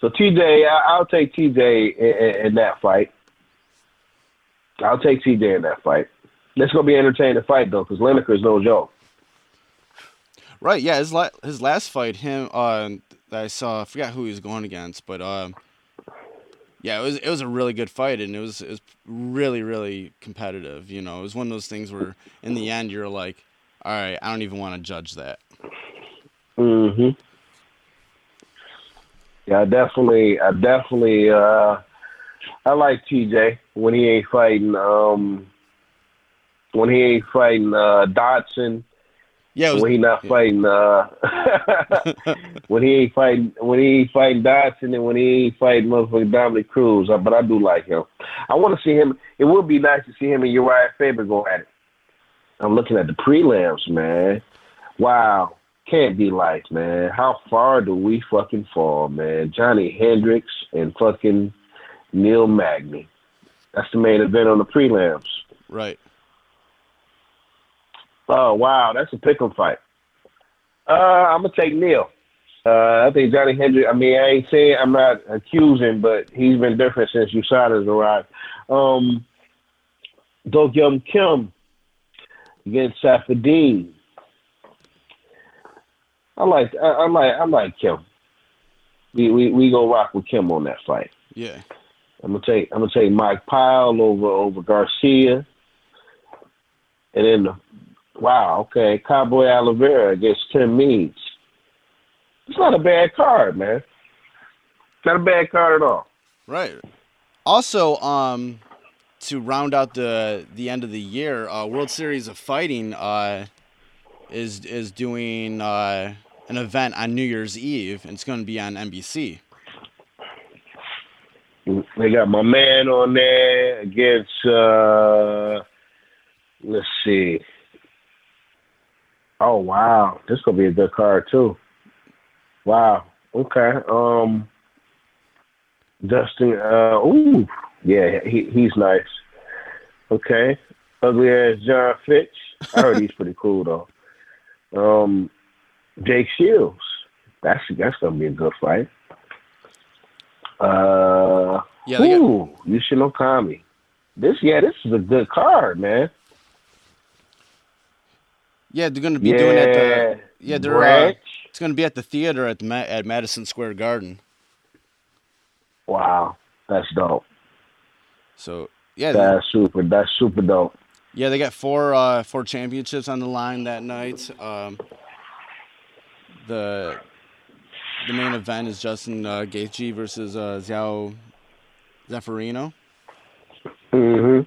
So TJ, I, I'll take TJ in, in, in that fight. I'll take TJ in that fight. That's gonna be an entertaining fight though, because Lineker is no joke. Right. Yeah. His la- his last fight, him uh, that I saw, I forgot who he was going against, but um, yeah, it was it was a really good fight, and it was it was really really competitive. You know, it was one of those things where in the end you're like, all right, I don't even want to judge that. hmm Yeah, I definitely, I definitely, uh, I like TJ when he ain't fighting, um, when he ain't fighting uh, Dodson, Yeah. Was, when he not yeah. fighting, uh, when he ain't fighting, when he ain't fighting Dodson, and when he ain't fighting motherfucking Dominick Cruz. Uh, But I do like him. I want to see him. It would be nice to see him and Urijah Faber go at it. I'm looking at the prelims, man. Wow. Can't be like, man. How far do we fucking fall, man? Johnny Hendricks and fucking Neil Magny. That's the main event on the prelims. right. Oh wow, that's a pick'em fight. Uh, I'm gonna take Neil. Uh, I think Johnny Hendricks. I mean, I ain't saying I'm not accusing, but he's been different since USADA's arrived. Um, Do Young Kim against Saffiedine. I like, I, I like, I like Kim. We we we go rock with Kim on that fight. Yeah. I'm gonna take I'm gonna take Mike Pyle over over Garcia, and then wow, okay, Cowboy Oliveira against Tim Means. It's not a bad card, man. Not a bad card at all. Right. Also, um, to round out the the end of the year, uh, World Series of Fighting uh, is is doing uh, an event on New Year's Eve, and it's going to be on NBC. They got my man on there against. uh Let's see. Oh wow, this gonna be a good card too. Wow. Okay. Um, Justin. Uh, ooh, yeah, he he's nice. Okay. Ugly ass Jon Fitch. I heard he's pretty cool though. Um, Jake Shields. That's that's gonna be a good fight. Uh, Yeah, they got- ooh, Yushin Okami. This yeah, this is a good card, man. Yeah, they're gonna be doing it. At the, Yeah, yeah, they're. Uh, it's gonna be at the theater at the Ma- at Madison Square Garden. Wow, that's dope. So yeah, they- That's super. That's super dope. yeah, they got four uh, four championships on the line that night. Um, the the main event is Justin uh, Gaethje versus uh, Zhao Zaffarino. hmm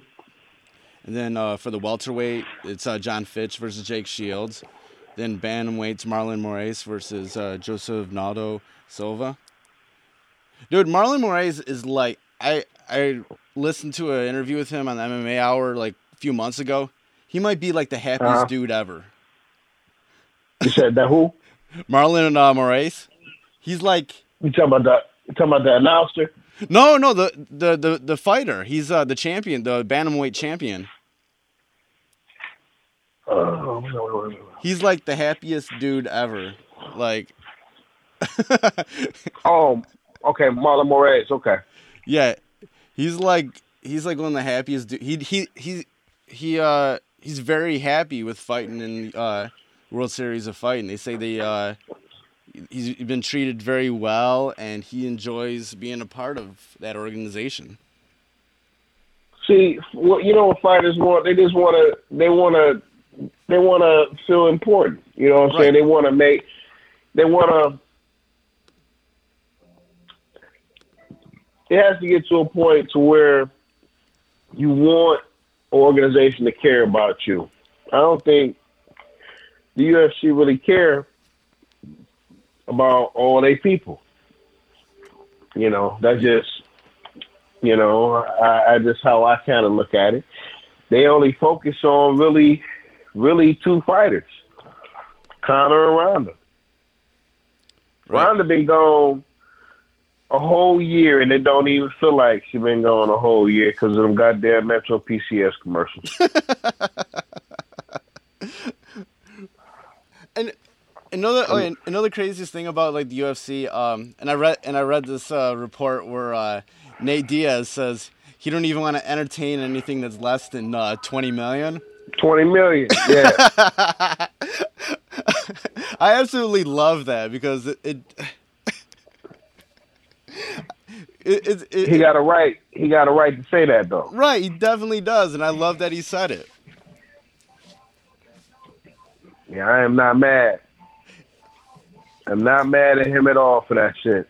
And then uh, for the welterweight, it's uh, Jon Fitch versus Jake Shields. Then bantamweights, Marlon Moraes versus uh, Josenaldo Silva. Dude, Marlon Moraes is like I I listened to an interview with him on the MMA Hour like a few months ago. He might be like the happiest Uh-huh. dude ever. You said that who? Marlon uh, Moraes. He's like You talking about the? You talking about the announcer? no no the the the, the fighter. He's uh, the champion, the bantamweight champion. Oh, wait. He's like the happiest dude ever. Like oh, okay, Marlon Moraes. Okay. Yeah, he's like he's like one of the happiest. Du- he he he he uh he's very happy with fighting in uh World Series of Fighting. They say they uh he's been treated very well and he enjoys being a part of that organization. See, what you know, what fighters want? They just want to. They want to. They want to feel important. You know what I'm saying? They want to make. They want to. It has to get to a point to where you want an organization to care about you. I don't think the UFC really care about all their people. You know, that's just you know, I, I just how I kind of look at it. They only focus on really, really two fighters, Conor and Ronda. Right. Ronda been gone a whole year, and it don't even feel like she been gone a whole year because of them goddamn Metro PCS commercials. And another oh, and another craziest thing about like the UFC, um, and I read and I read this uh, report where uh, Nate Diaz says he don't even want to entertain anything that's less than uh, twenty million. Twenty million, yeah. I absolutely love that because it it it, it, he got a right. He got a right to say that though. right. He definitely does, and I love that he said it. Yeah, I am not mad. I'm not mad at him at all for that shit.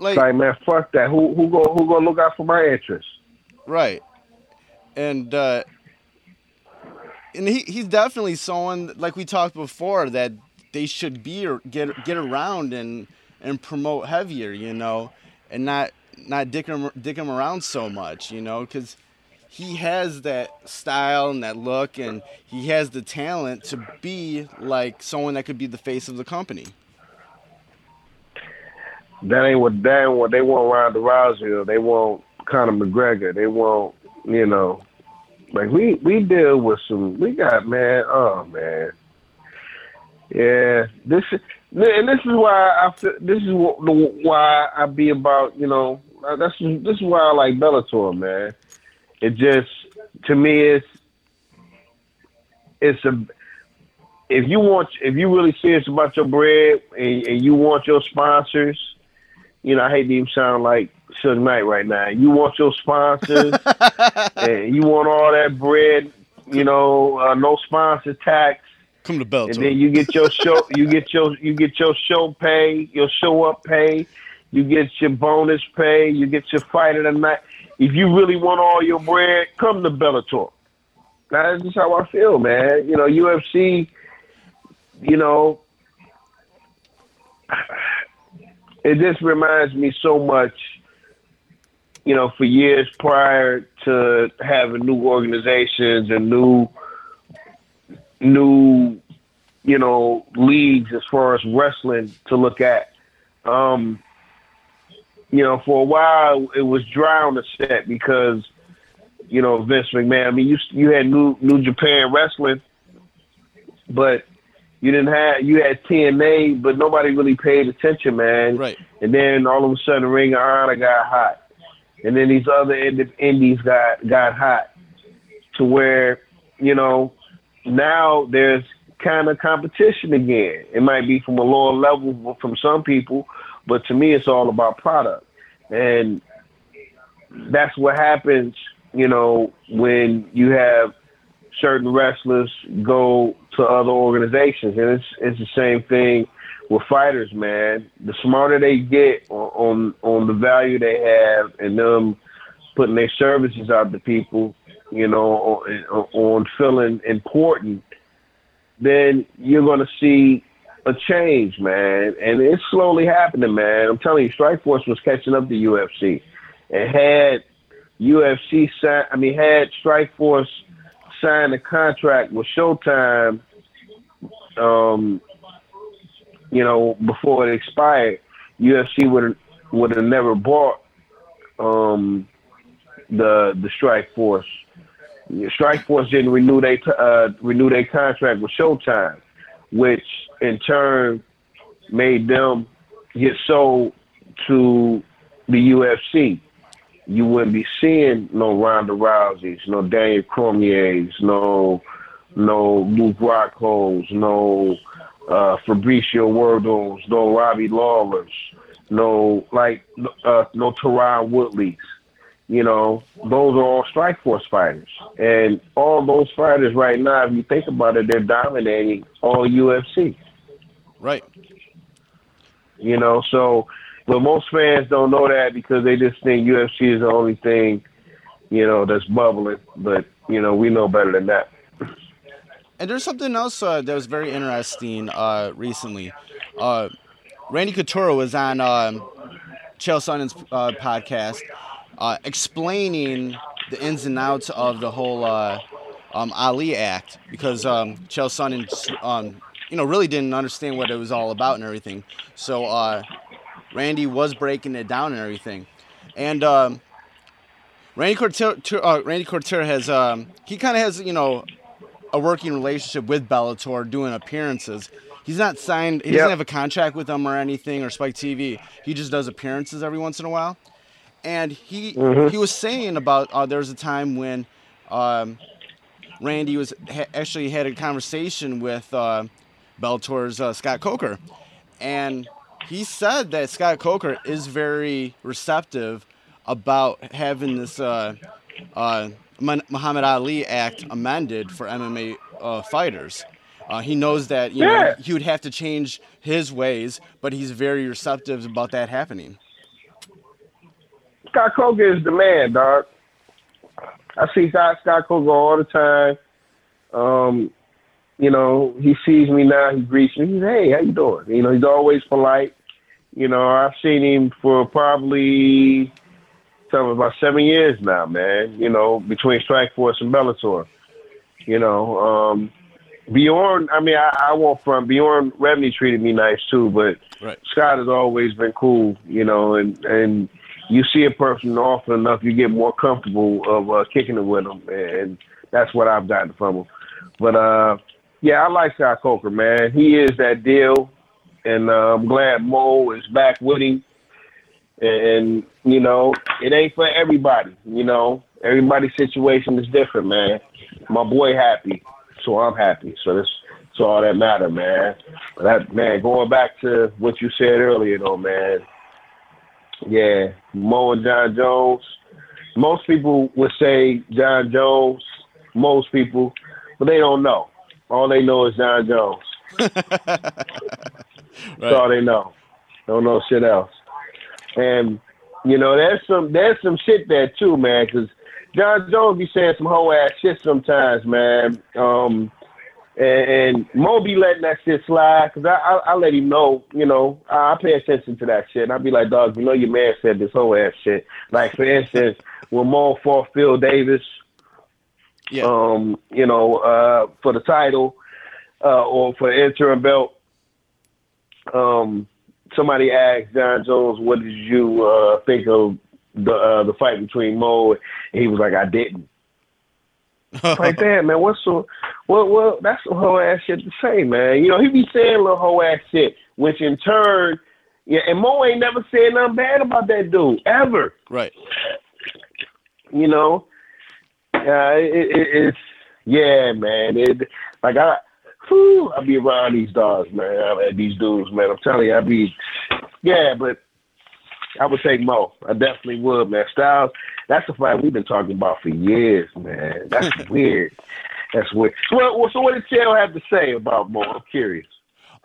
Like like, man, fuck that. Who who go who gonna look out for my interests? right, and uh, and he he's definitely someone like we talked before that they should be or get get around and and promote heavier, you know, and not not dick him dick him around so much, you know, because he has that style and that look, and he has the talent to be like someone that could be the face of the company. That ain't what ain't what they want Ronda Rousey they want Conor McGregor. They want you know, like we we deal with some. We got man. Oh man. Yeah, this is and this is why I feel, this is why I be about you know uh, that's this is why I like Bellator man. It just to me it's it's a if you want if you really serious about your bread and, and you want your sponsors, you know I hate to even sound like Suge Knight right now. You want your sponsors and you want all that bread, you know, uh, no sponsor tax. Come to Bellator. and then you get your show you get your you get your show pay your show up pay. You get your bonus pay. You get your fight of the night if you really want all your bread come to bellator. That's just how i feel man. You know ufc you know it just reminds me so much you know for years prior to having new organizations and new new you know, leagues as far as wrestling to look at. Um, you know, for a while it was dry on the set because, you know, Vince McMahon. I mean, you you had New New Japan Wrestling, but you didn't have you had TNA, but nobody really paid attention, man. Right. And then all of a sudden, Ring of Honor got hot, and then these other indies got got hot, to where you know now there's kind of competition again. It might be from a lower level from some people, but to me, it's all about product, and that's what happens. You know, when you have certain wrestlers go to other organizations, and it's it's the same thing with fighters, man. The smarter they get on on, on the value they have, and them putting their services out to people, you know, on, on feeling important, then you're going to see a change, man. And it's slowly happening, man. I'm telling you, Strikeforce was catching up to UFC. and had UFC, I mean, had Strikeforce signed a contract with Showtime, um, you know, before it expired, UFC would have would have never bought um, the the Strikeforce. Strike Force didn't renew their uh, renew their contract with Showtime, which in turn made them get sold to the UFC you wouldn't be seeing no Ronda Rouseys, no Daniel Cormier's, no no Luke Rockholds, no uh, Fabricio Werdums, no Robbie Lawlers, no like uh, no Tyron Woodleys. You know, those are all Strikeforce fighters, and all those fighters right now, if you think about it, they're dominating all UFC. Right. You know, so but most fans don't know that because they just think UFC is the only thing, you know, that's bubbling. But you know, we know better than that. And there's something else uh, that was very interesting uh, recently. Uh, Randy Couture was on um, Chael Sonnen's uh, podcast uh, explaining the ins and outs of the whole uh, um, Ali Act because um, Chael Sonnen, um, you know, really didn't understand what it was all about and everything. So Randy was breaking it down and everything. And um, Randy Couture, uh, Randy Couture has um, he kind of has you know a working relationship with Bellator, doing appearances. He's not signed. He yep. doesn't have a contract with them or anything or Spike TV. He just does appearances every once in a while. And he mm-hmm. he was saying about uh, there was a time when um, Randy was ha- actually had a conversation with uh, Bellator's uh, Scott Coker, and he said that Scott Coker is very receptive about having this uh, uh, Muhammad Ali Act amended for MMA uh, fighters. Uh, he knows that you yeah. know he would have to change his ways, but he's very receptive about that happening. Scott Coker is the man, dog. I see Scott, Scott Coker all the time. Um, you know, he sees me now, he greets me. He's, hey, how you doing? You know, he's always polite. You know, I've seen him for probably something about seven years now, man. You know, between Strikeforce and Bellator. You know, um, Bjorn. I mean, I, I won't front. Bjorn Rebney treated me nice too, but right. Scott has always been cool. You know, and and you see a person often enough, you get more comfortable of uh, kicking it with them, and that's what I've gotten from him. But uh, yeah, I like Scott Coker, man. He is that deal, and uh, I'm glad Mo is back with him. And, you know, it ain't for everybody. You know, everybody's situation is different, man. My boy happy, so I'm happy. So that's that's all that matter, man. But that man, going back to what you said earlier, though, man. Yeah, Mo and Jon Jones. Most people would say Jon Jones. Most people, but they don't know. All they know is Jon Jones. That's all they know. Don't know shit else. And you know, there's some there's some shit there too, man. Because Jon Jones be saying some whole ass shit sometimes, man. Um, and, and Mo be letting that shit slide because I, I I let him know, you know, I, I pay attention to that shit. And I be like, dog, you know, your man said this whole ass shit. Like for instance, when Mo fought Phil Davis, yeah. um, you know, uh, for the title uh, or for the interim belt. Um, somebody asked Jon Jones, "What did you uh, think of the uh, the fight between Mo?" And he was like, "I didn't." like that, man. What's so? Well, well, that's some whole ass shit to say, man. You know, he be saying little whole ass shit, which in turn, yeah. And Mo ain't never said nothing bad about that dude ever. Right. You know, uh, it, it, it's yeah, man. It like I, whew, I be around these dogs, man. I, these dudes, man. I'm telling you, I be, yeah, but I would take Mo. I definitely would, man. Styles, that's a fight we've been talking about for years, man. That's weird. That's weird. So, what, so what did Chael have to say about Mo? I'm curious.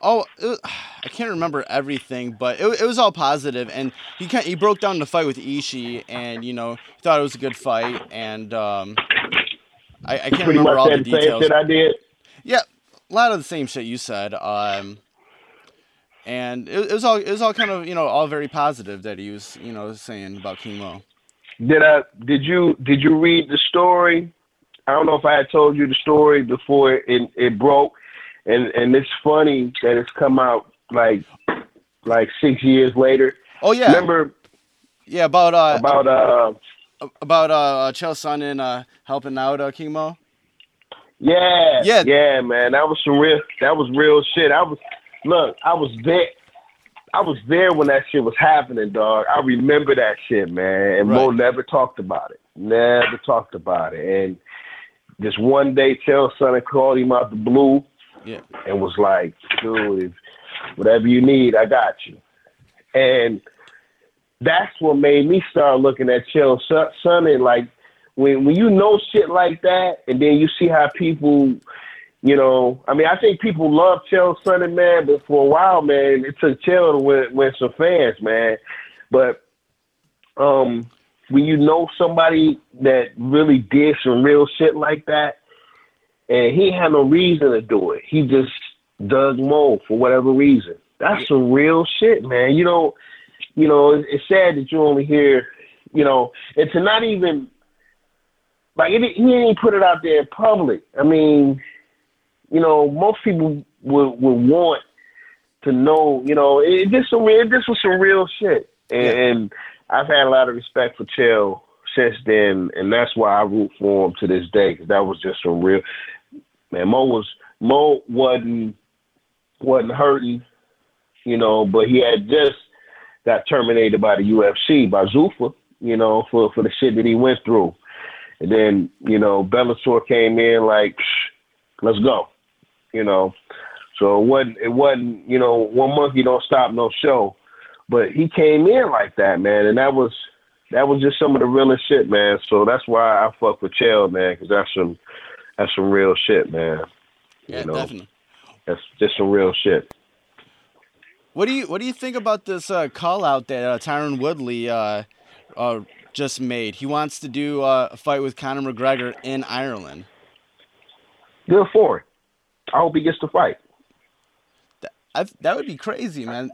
Oh, I can't remember everything, but it, it was all positive, and he kind he broke down the fight with Ishii, and you know he thought it was a good fight, and um, I, I can't Pretty remember all the details. shit I did. Yeah, a lot of the same shit you said. Um, and it, it was all it was all kind of you know all very positive that he was you know saying about King Mo. Did I? Did you? Did you read the story? I don't know if I had told you the story before it it broke, and and it's funny that it's come out like like six years later. Oh yeah, Remember yeah about uh about uh about uh Chael and uh helping out uh, King Mo. yeah Yeah. yeah man that was some real that was real shit. I was look I was there. I was there when that shit was happening, dog. I remember that shit, man. And Mo never talked about it. Never talked about it. And just one day, Chael Sonnen called him out the blue Yeah, and was like, dude, if whatever you need, I got you. And that's what made me start looking at Chael Son- Sonnen like when when you know shit like that, and then you see how people, you know, I mean, I think people love Chael Sonnen, man, but for a while, man, it took Chael to win, win some fans, man. But um, when you know somebody that really did some real shit like that, and he had no reason to do it, he just dug Mo for whatever reason. That's some real shit, man. You know, you know, it's, it's sad that you only hear, you know, and to not even like it, he didn't put it out there in public. I mean, you know, most people would would want to know, you know, it, this some real, this was some real shit, and, Yeah. and I've had a lot of respect for Chael since then, and that's why I root for him to this day because that was just some real. Man, Mo was Mo wasn't wasn't hurting, you know, but he had just got terminated by the UFC by Zuffa, you know, for for the shit that he went through, and then you know Bellator came in like, "Psh, let's go, you know. So it wasn't it wasn't you know one monkey don't stop no show, but he came in like that, man, and that was that was just some of the realest shit, man. So that's why I fuck with Chael, man, because that's some that's some real shit, man. yeah, you know, definitely. that's just some real shit. What do you What do you think about this uh, call out that uh, Tyron Woodley uh, uh, just made? He wants to do uh, a fight with Conor McGregor in Ireland. Good for it. I hope he gets the fight I, that would be crazy, man.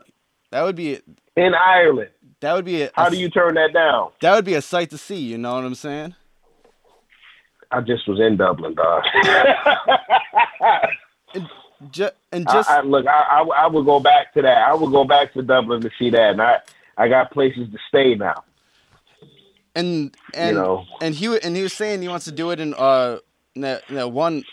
That would be in Ireland. that would be a, How do you turn that down? that would be a sight to see. You know what I'm saying? I just was in Dublin, dog. Ju- and just I, look, I, I I would go back to that. I would go back to Dublin to see that, and I I got places to stay now. and and know. and he and he was saying he wants to do it in uh in that, in that one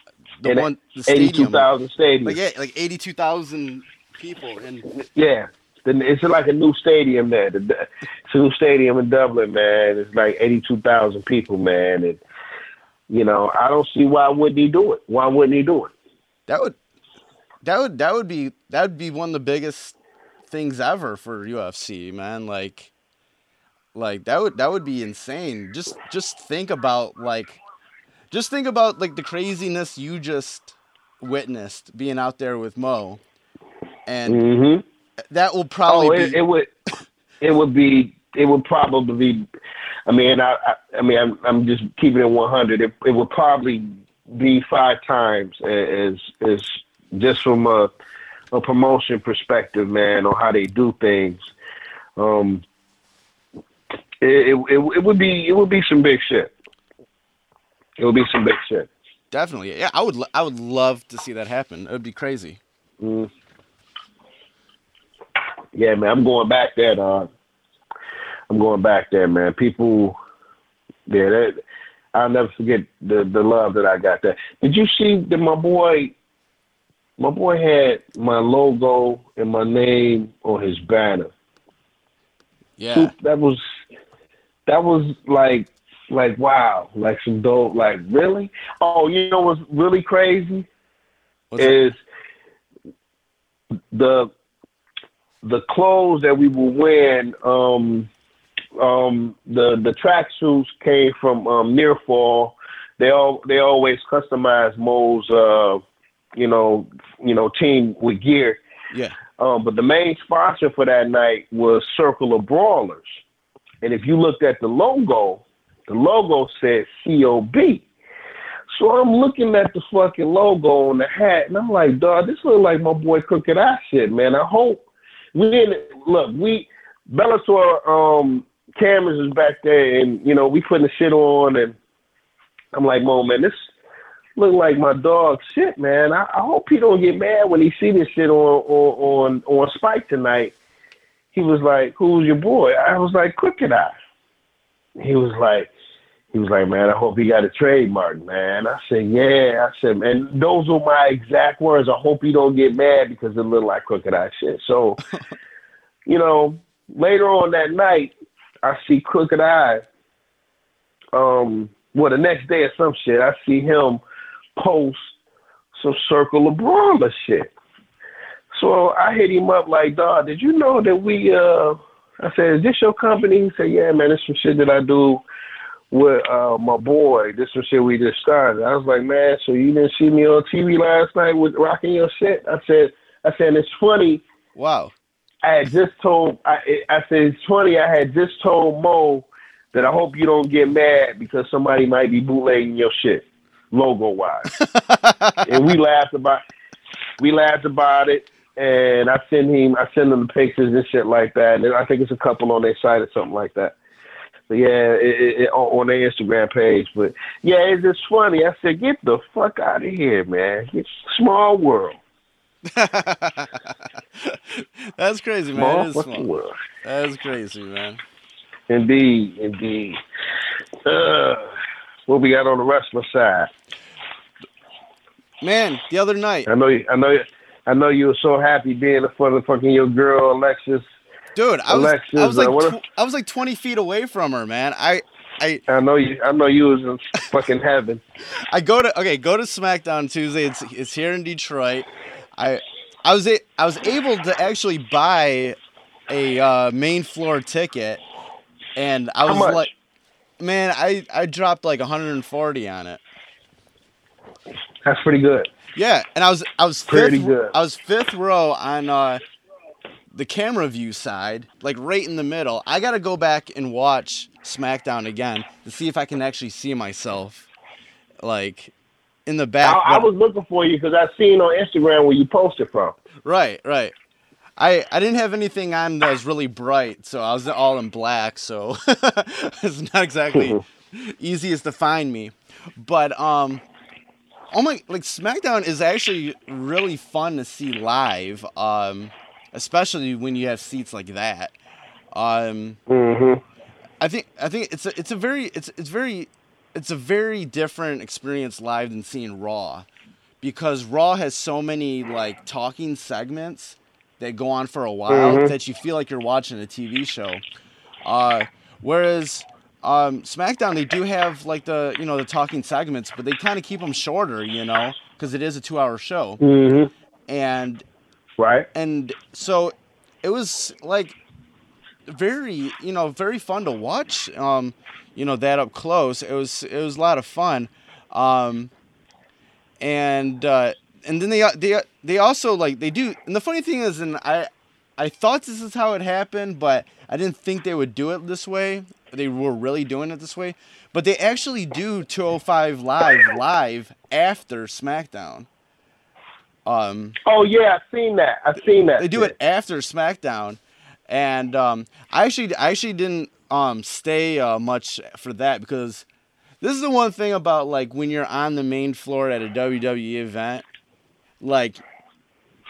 the In one the Eighty-two stadium thousand stadium. like yeah like eighty two thousand people and Yeah. It's like a new stadium there. The, the- it's a new stadium in Dublin, man. It's like 82,000 people, man. And, you know, I don't see why wouldn't he do it? Why wouldn't he do it? that would that would that would be that would be one of the biggest things ever for UFC man like like that would that would be insane just just think about like just think about like the craziness you just witnessed being out there with Mo and Mm-hmm. that will probably Oh, be it, it would, it would be, it would probably be. I mean, I, I, I mean, I'm, I'm just keeping it 100. It, it would probably be five times as, as just from a, a promotion perspective, man, on how they do things. Um, it, it, it, would be, it would be some big shit. It would be some big shit. definitely. Yeah, I would I would love to see that happen. It would be crazy. Mm. Yeah, man, I'm going back there, dog. I'm going back there, man. People, yeah, that, I'll never forget the the love that I got there. Did you see that my boy, my boy had my logo and my name on his banner? Yeah. That was, that was like, like wow, like some dope. Like really? Oh, you know what's really crazy? What's that? is the the clothes that we were wearing. Um, um, the the tracksuits came from um, Nearfall. They all they always customize Mo's uh, you know you know team with gear. Yeah. Um, but the main sponsor for that night was Circle of Brawlers. And if you looked at the logo, the logo said COB. So I'm looking at the fucking logo on the hat, and I'm like, dog, this look like my boy Crooked Eye shit, man. I hope we didn't look. We Bellator um, cameras is back there, and you know we putting the shit on, and I'm like, Mo, man, this look like my dog shit, man. I, I hope he don't get mad when he see this shit on on on, on Spike tonight. He was like, "Who's your boy?" I was like, "Crooked Eye." He was like, he was like, "Man, I hope he got a trademark, man." I said, "Yeah." I said, "Man, those are my exact words. I hope he don't get mad because it looked like Crooked Eye shit." So, you know, later on that night, I see Crooked Eye. Um, well, the next day or some shit, I see him post some Circle of Brawler shit. So I hit him up like, dog, did you know that we, uh, I said, is this your company? He said, yeah, man, it's some shit that I do with uh, my boy. This some shit we just started. I was like, man, so you didn't see me on TV last night with rocking your shit? I said, I said, it's funny. Wow. I had just told, I, I said, it's funny. I had just told Mo that I hope you don't get mad because somebody might be bootlegging your shit, logo wise. and we laughed about, we laughed about it. And I send him, I send them the pictures and shit like that. And I think it's a couple on their site or something like that. But yeah, it, it, on their Instagram page. But yeah, it's just funny. I said, get the fuck out of here, man. It's small world. That's crazy, man. It is small. world. That's crazy, man. Indeed, indeed. Uh, what we got on the wrestler side? Man, the other night, I know, you, I know, you, I know you were so happy being in front of fucking your girl Alexis. dude, I was Alexis, I was like uh, tw- I was like 20 feet away from her, man. I I I know you, I know you was in fucking heaven. I go to okay, go to SmackDown Tuesday. It's it's here in Detroit. I I was a, I was able to actually buy a uh, main floor ticket, and I was like, man, I I dropped like 140 on it. That's pretty good. Yeah, and I was I was Pretty fifth, good. I was fifth row on uh, the camera view side, like right in the middle. I got to go back and watch SmackDown again to see if I can actually see myself, like in the back. I but- was looking for you because I seen on Instagram where you posted from. Right, right. I I didn't have anything on that was really bright, so I was all in black, so it's not exactly easiest to find me. But um oh my like SmackDown is actually really fun to see live, um especially when you have seats like that. Um Mm-hmm. I think I think it's a it's a very it's it's very it's a very different experience live than seeing Raw, because Raw has so many like talking segments that go on for a while Mhm. that you feel like you're watching a TV show. Uh, whereas um, SmackDown they do have like the you know the talking segments, but they kind of keep them shorter, you know, because it is a two-hour show, Mm-hmm. and Right. and so it was like very you know very fun to watch um you know that up close. It was it was a lot of fun. Um and uh and then they they they also like they do and the funny thing is and i i thought this is how it happened but i didn't think they would do it this way. They were really doing it this way. But they actually do 205 live live after smackdown. Um Oh yeah, I've seen that. I've seen that. they do it after SmackDown, and um, I actually I actually didn't um, stay uh, much for that because this is the one thing about like when you're on the main floor at a WWE event, like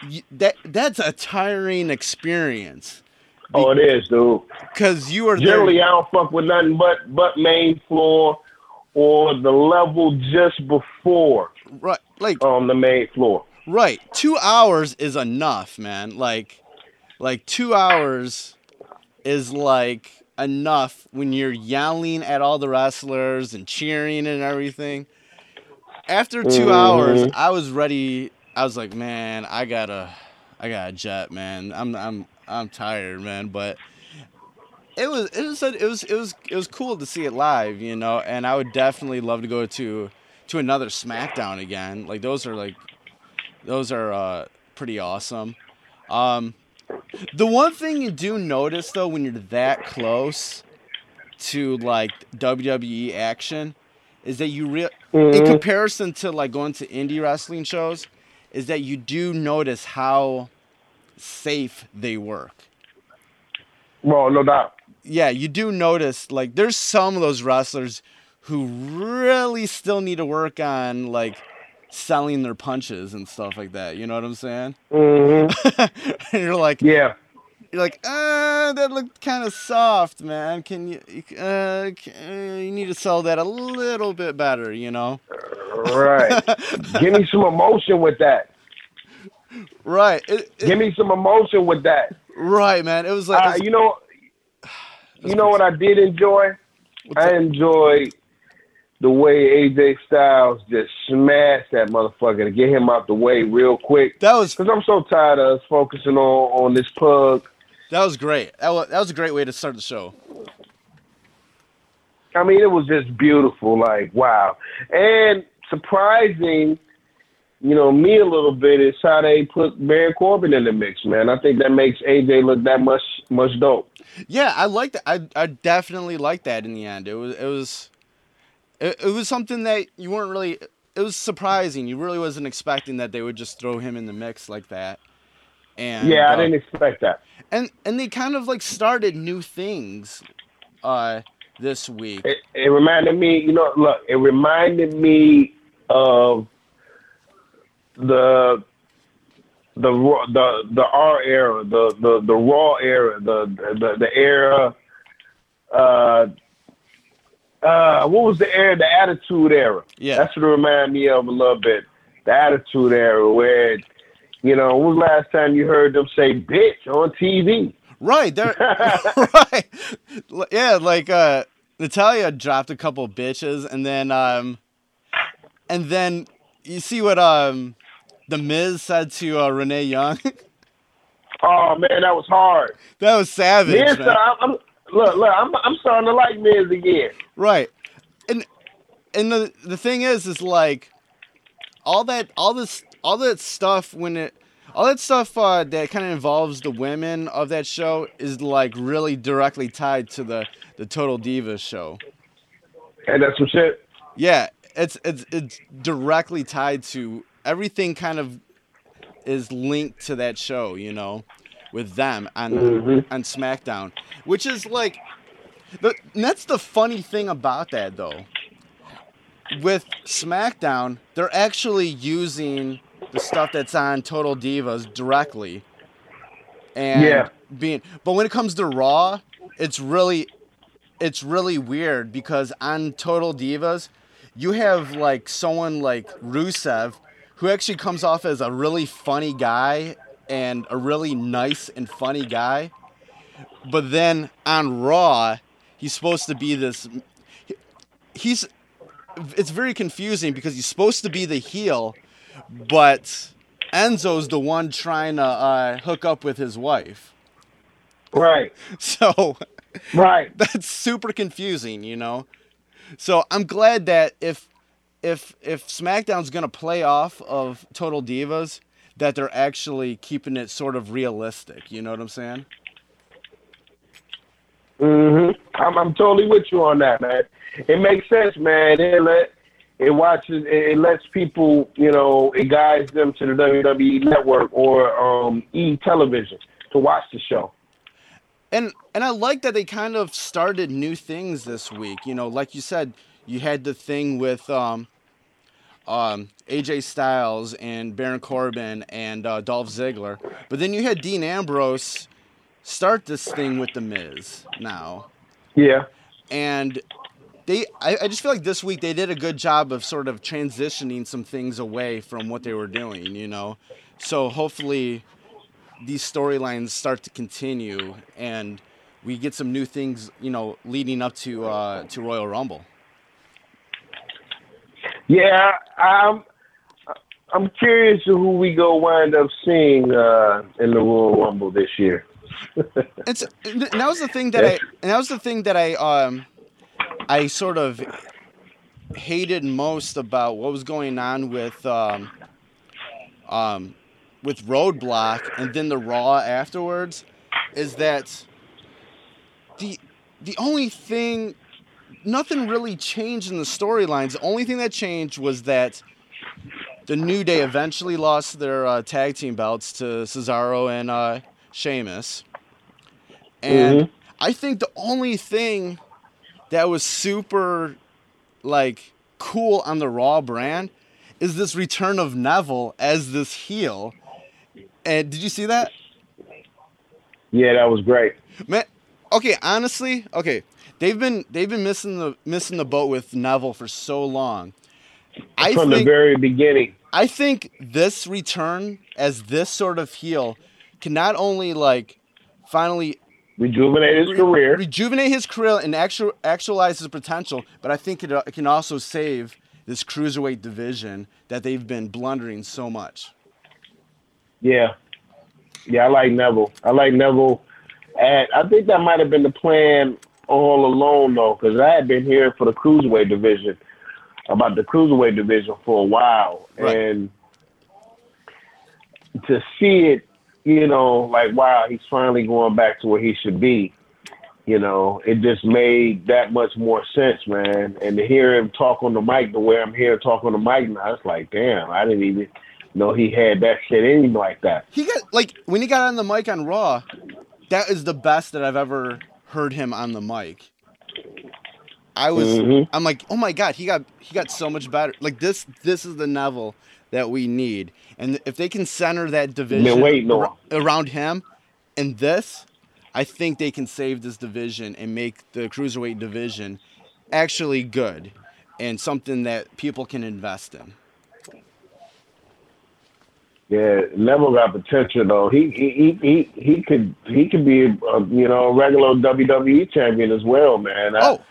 y- that that's a tiring experience Oh, it is, dude. because you are Generally, there. I don't fuck with nothing but but main floor or the level just before Right, like on the main floor. right. Two hours is enough, man. Like, like two hours is like enough when you're yelling at all the wrestlers and cheering and everything. After 2 Mhm. hours, I was ready. I was like, man, I gotta, I gotta jet, man. I'm, I'm, I'm tired, man. But it was, it was, it was, it was, it was cool to see it live, you know. And I would definitely love to go to, to another SmackDown again. Like those are like, those are uh, pretty awesome. Um, the one thing you do notice though when you're that close to like WWE action is that you real in Mhm. comparison to like going to indie wrestling shows is that you do notice how safe they work. Well, no doubt. Yeah, you do notice like there's some of those wrestlers who really still need to work on like selling their punches and stuff like that. You know what I'm saying? hmm and you're like, Yeah. you're like, uh, that looked kind of soft, man. Can you, uh, c- uh, you need to sell that a little bit better, you know? Right. Give me some emotion with that. Right, it, it- Give me some emotion with that. right, man. It was like, Uh, you know, you know what I did enjoy? what's I enjoyed the way AJ Styles just smashed that motherfucker to get him out the way real quick. that was Cause I'm so tired of us focusing on on this pug. that was great. That was, that was a great way to start the show. I mean, it was just beautiful. Like wow, and surprising. You know, me a little bit is how they put Baron Corbin in the mix, man. I think that makes AJ look that much much dope. Yeah, I like it. I I definitely like that in the end. It was it was it, it was something that you weren't really. It was surprising. You really wasn't expecting that they would just throw him in the mix like that. And yeah, I uh, didn't expect that. and and they kind of like started new things uh this week It, it reminded me, you know, look, it reminded me of the the raw- the the R era, the the the raw era, the the the era. Uh, uh, what was the era? The attitude era. Yeah. that's what it reminded me of a little bit. The attitude era, where you know, when was the last time you heard them say "bitch" on TV? right there right yeah like uh Natalya dropped a couple bitches and then um and then you see what um the miz said to uh renee young Oh man, that was hard. that was savage Miz, man. I'm, look, look, I'm, I'm starting to like Miz again. Right. And and the the thing is is like all that all this all that stuff when it all that stuff uh, that kind of involves the women of that show is like really directly tied to the the Total Divas show. And that's some shit. Yeah, it's it's it's directly tied to everything kind of is linked to that show, you know, with them on Mhm. on SmackDown, which is like the and that's the funny thing about that though. With SmackDown, they're actually using the stuff that's on Total Divas directly. And Yeah. being but when it comes to Raw, it's really it's really weird because on Total Divas, you have like someone like Rusev who actually comes off as a really funny guy and a really nice and funny guy. But then on Raw, he's supposed to be this he's it's very confusing because he's supposed to be the heel, but Enzo's the one trying to uh, hook up with his wife. Right, So right. that's super confusing, you know. So I'm glad that if if if SmackDown's gonna play off of Total Divas, that they're actually keeping it sort of realistic. You know what I'm saying? hmm I'm, I'm totally with you on that, man. It makes sense, man. It let it watches it, it lets people, you know, it guides them to the WWE network or um E television to watch the show. And and I like that they kind of started new things this week. You know, like you said, you had the thing with um, um, AJ Styles and Baron Corbin and uh, Dolph Ziggler, but then you had Dean Ambrose start this thing with the Miz now, Yeah. and they I, I just feel like this week they did a good job of sort of transitioning some things away from what they were doing, you know. So hopefully these storylines start to continue and we get some new things, you know, leading up to uh, to Royal Rumble. Yeah, I'm. I'm curious to who we go wind up seeing uh, in the Royal Rumble this year. It's that was the thing that I that was the thing that I um I sort of hated most about what was going on with um um with Roadblock and then the Raw afterwards is that the the only thing nothing really changed in the storylines. The only thing that changed was that the New Day eventually lost their uh, tag team belts to Cesaro and uh, Sheamus. And Mhm. I think the only thing that was super like cool on the Raw brand is this return of Neville as this heel. And did you see that? Yeah, that was great. Man, okay, honestly, okay, they've been they've been missing the missing the boat with Neville for so long. I From the think very beginning. I think this return as this sort of heel can not only like finally Rejuvenate his re- career. rejuvenate his career and actual, actualize his potential, but I think it, uh, it can also save this cruiserweight division that they've been blundering so much. Yeah. Yeah, I like Neville. I like Neville. And I think that might have been the plan all alone though, because I had been here for the cruiserweight division about the cruiserweight division for a while. Right. And to see it, you know, like, wow, he's finally going back to where he should be. You know, it just made that much more sense, man. And to hear him talk on the mic the way I'm here talk on the mic now, it's like, damn, I didn't even know he had that shit in him like that. He got like when he got on the mic on Raw, that is the best that I've ever heard him on the mic. I was Mhm. I'm like, "Oh my god, he got he got so much better." Like this this is the Neville that we need. And if they can center that division waiting on. ar- around him and this, I think they can save this division and make the cruiserweight division actually good and something that people can invest in. Yeah, Neville got potential though. He he he he, he could he could be a, you know a regular WWE champion as well, man. I- Oh,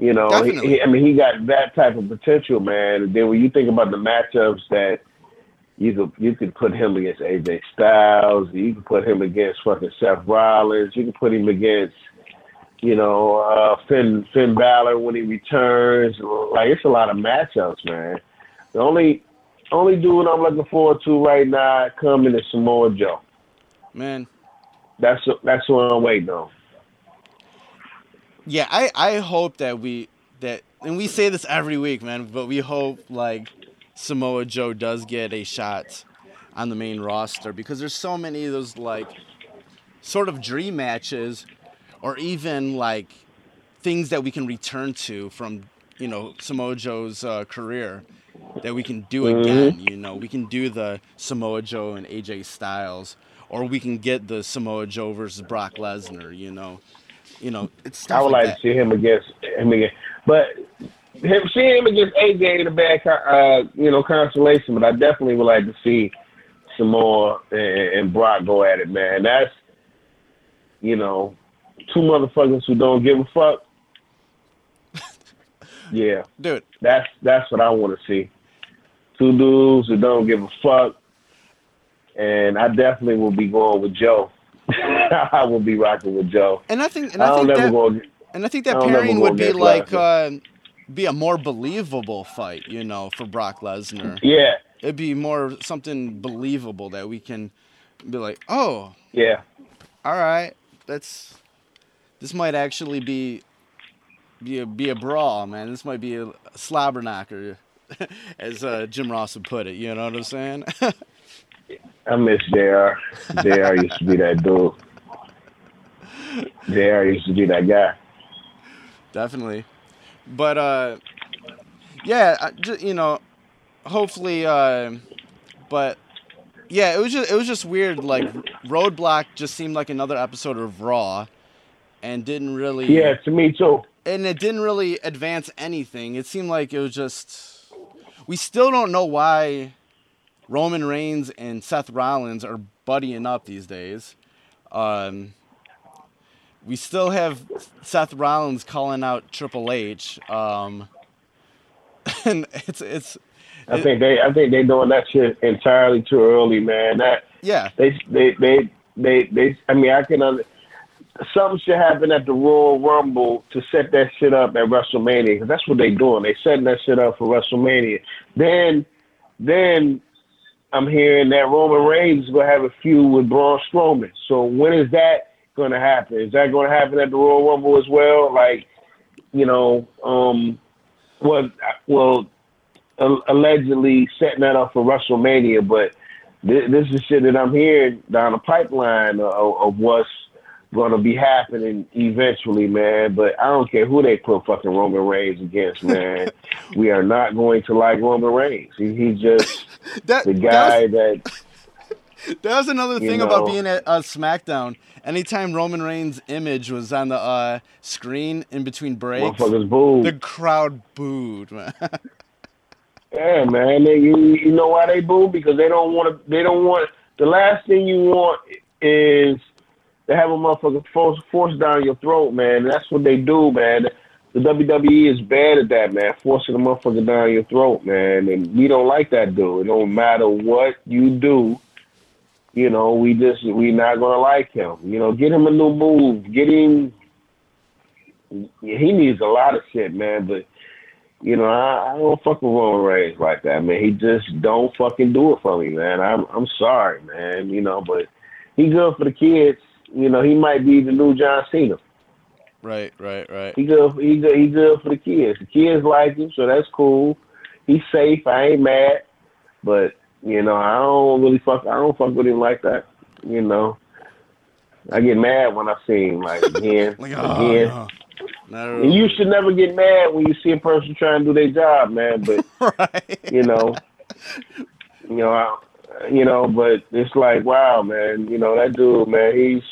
you know, he, he, I mean, he got that type of potential, man. And then when you think about the matchups that you could you could put him against AJ Styles, you could put him against fucking Seth Rollins, you could put him against you know uh, Finn Finn Balor when he returns. Like it's a lot of matchups, man. The only only dude I'm looking forward to right now coming is Samoa Joe. man. That's that's what I'm waiting on. Yeah, I, I hope that we that and we say this every week, man, but we hope like Samoa Joe does get a shot on the main roster because there's so many of those like sort of dream matches or even like things that we can return to from you know Samoa Joe's uh, career that we can do again. You know, we can do the Samoa Joe and AJ Styles, or we can get the Samoa Joe versus Brock Lesnar. You know, you know, it's stuff I would like, like to see him against him again, but him seeing him against AJ in a bad, uh, you know, constellation. But I definitely would like to see Samoa and, and Brock go at it, man. That's you know, two motherfuckers who don't give a fuck. yeah, dude. that's that's what I want to see. Two dudes who don't give a fuck, and I definitely will be going with Joe. I will be rocking with Joe. And I think, and I I, think that, go. and I think that don't pairing would be like, uh, be a more believable fight, you know, for Brock Lesnar. Yeah, It'd be more something believable that we can be like, oh, yeah. all right, that's this might actually be be a be a brawl, man. This might be a slobber knocker, as uh, Jim Ross would put it. You know what I'm saying? I miss JR. JR used to be that dude. JR used to be that guy. Definitely. But uh Yeah, I ju- you know, hopefully, uh, but yeah, it was just it was just weird. Like Roadblock just seemed like another episode of Raw, and didn't really. Yeah, to me too. and it didn't really advance anything. It seemed like it was just. We still don't know why Roman Reigns and Seth Rollins are buddying up these days. Um, we still have Seth Rollins calling out Triple H. Um, and it's it's I think they I think they doing that shit entirely too early, man. That yeah they they they they they. I mean, I can under. Something should happen at the Royal Rumble to set that shit up at WrestleMania because that's what they're doing. They setting that shit up for WrestleMania. Then, then I'm hearing that Roman Reigns is gonna have a feud with Braun Strowman. So when is that gonna happen? Is that gonna happen at the Royal Rumble as well? Like, you know, um, well, well, allegedly setting that up for WrestleMania, but this, this is shit that I'm hearing down the pipeline of, of what's going to be happening eventually, man. But I don't care who they put fucking Roman Reigns against, man. we are not going to like Roman Reigns. He, he's just that, the guy that. That was another thing about being at uh, SmackDown. Anytime Roman Reigns' image was on the uh, screen in between breaks, the crowd booed, man. Yeah, man. They, you, you know why they boo? Because they don't want to. They don't want. The last thing you want is to have a motherfucker force, force down your throat, man. That's what they do, man. The WWE is bad at that, man. Forcing a motherfucker down your throat, man. And we don't like that dude. It don't matter what you do. You know, we just we not gonna like him. You know, get him a new move. Get him. He needs a lot of shit, man. But you know, I, I don't fuck with Roman Reigns like that, man. He just don't fucking do it for me, man. I'm I'm sorry, man. You know, but he good for the kids. You know, he might be the new John Cena. right, right, right. He good. He good. He good for the kids. The kids like him, so that's cool. He's safe. I ain't mad, but you know, I don't really fuck. I don't fuck with him like that. You know, I get mad when I see him like again, Like, oh, again. no. No, And you should never get mad when you see a person trying to do their job, man. But right. you know, you know, I, you know, but it's like, wow, man, you know, that dude, man, he's,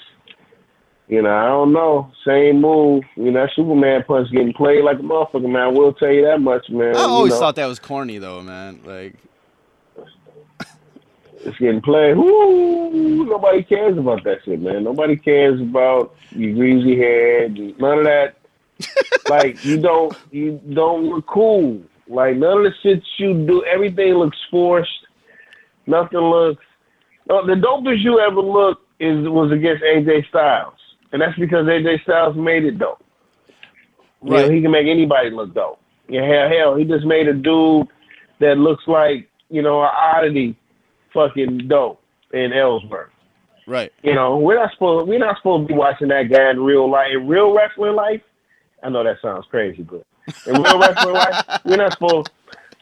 you know, I don't know, same move. You know, Superman punch getting played like a motherfucker, man. I will tell you that much, man. I always you know, thought that was corny, though, man. Like, it's getting played. Woo! Nobody cares about that shit, man. Nobody cares about your greasy hair. None of that. like you don't, you don't look cool. Like none of the shit you do. Everything looks forced. Nothing looks. No, the dopest you ever looked is was against AJ Styles, and that's because AJ Styles made it dope. You know, he can make anybody look dope. Yeah, hell, hell, he just made a dude that looks like you know an oddity, fucking dope in Ellsworth. right. You know, we're not supposed we're not supposed to be watching that guy in real life. In real wrestling life, I know that sounds crazy, but in real wrestling life, we're not supposed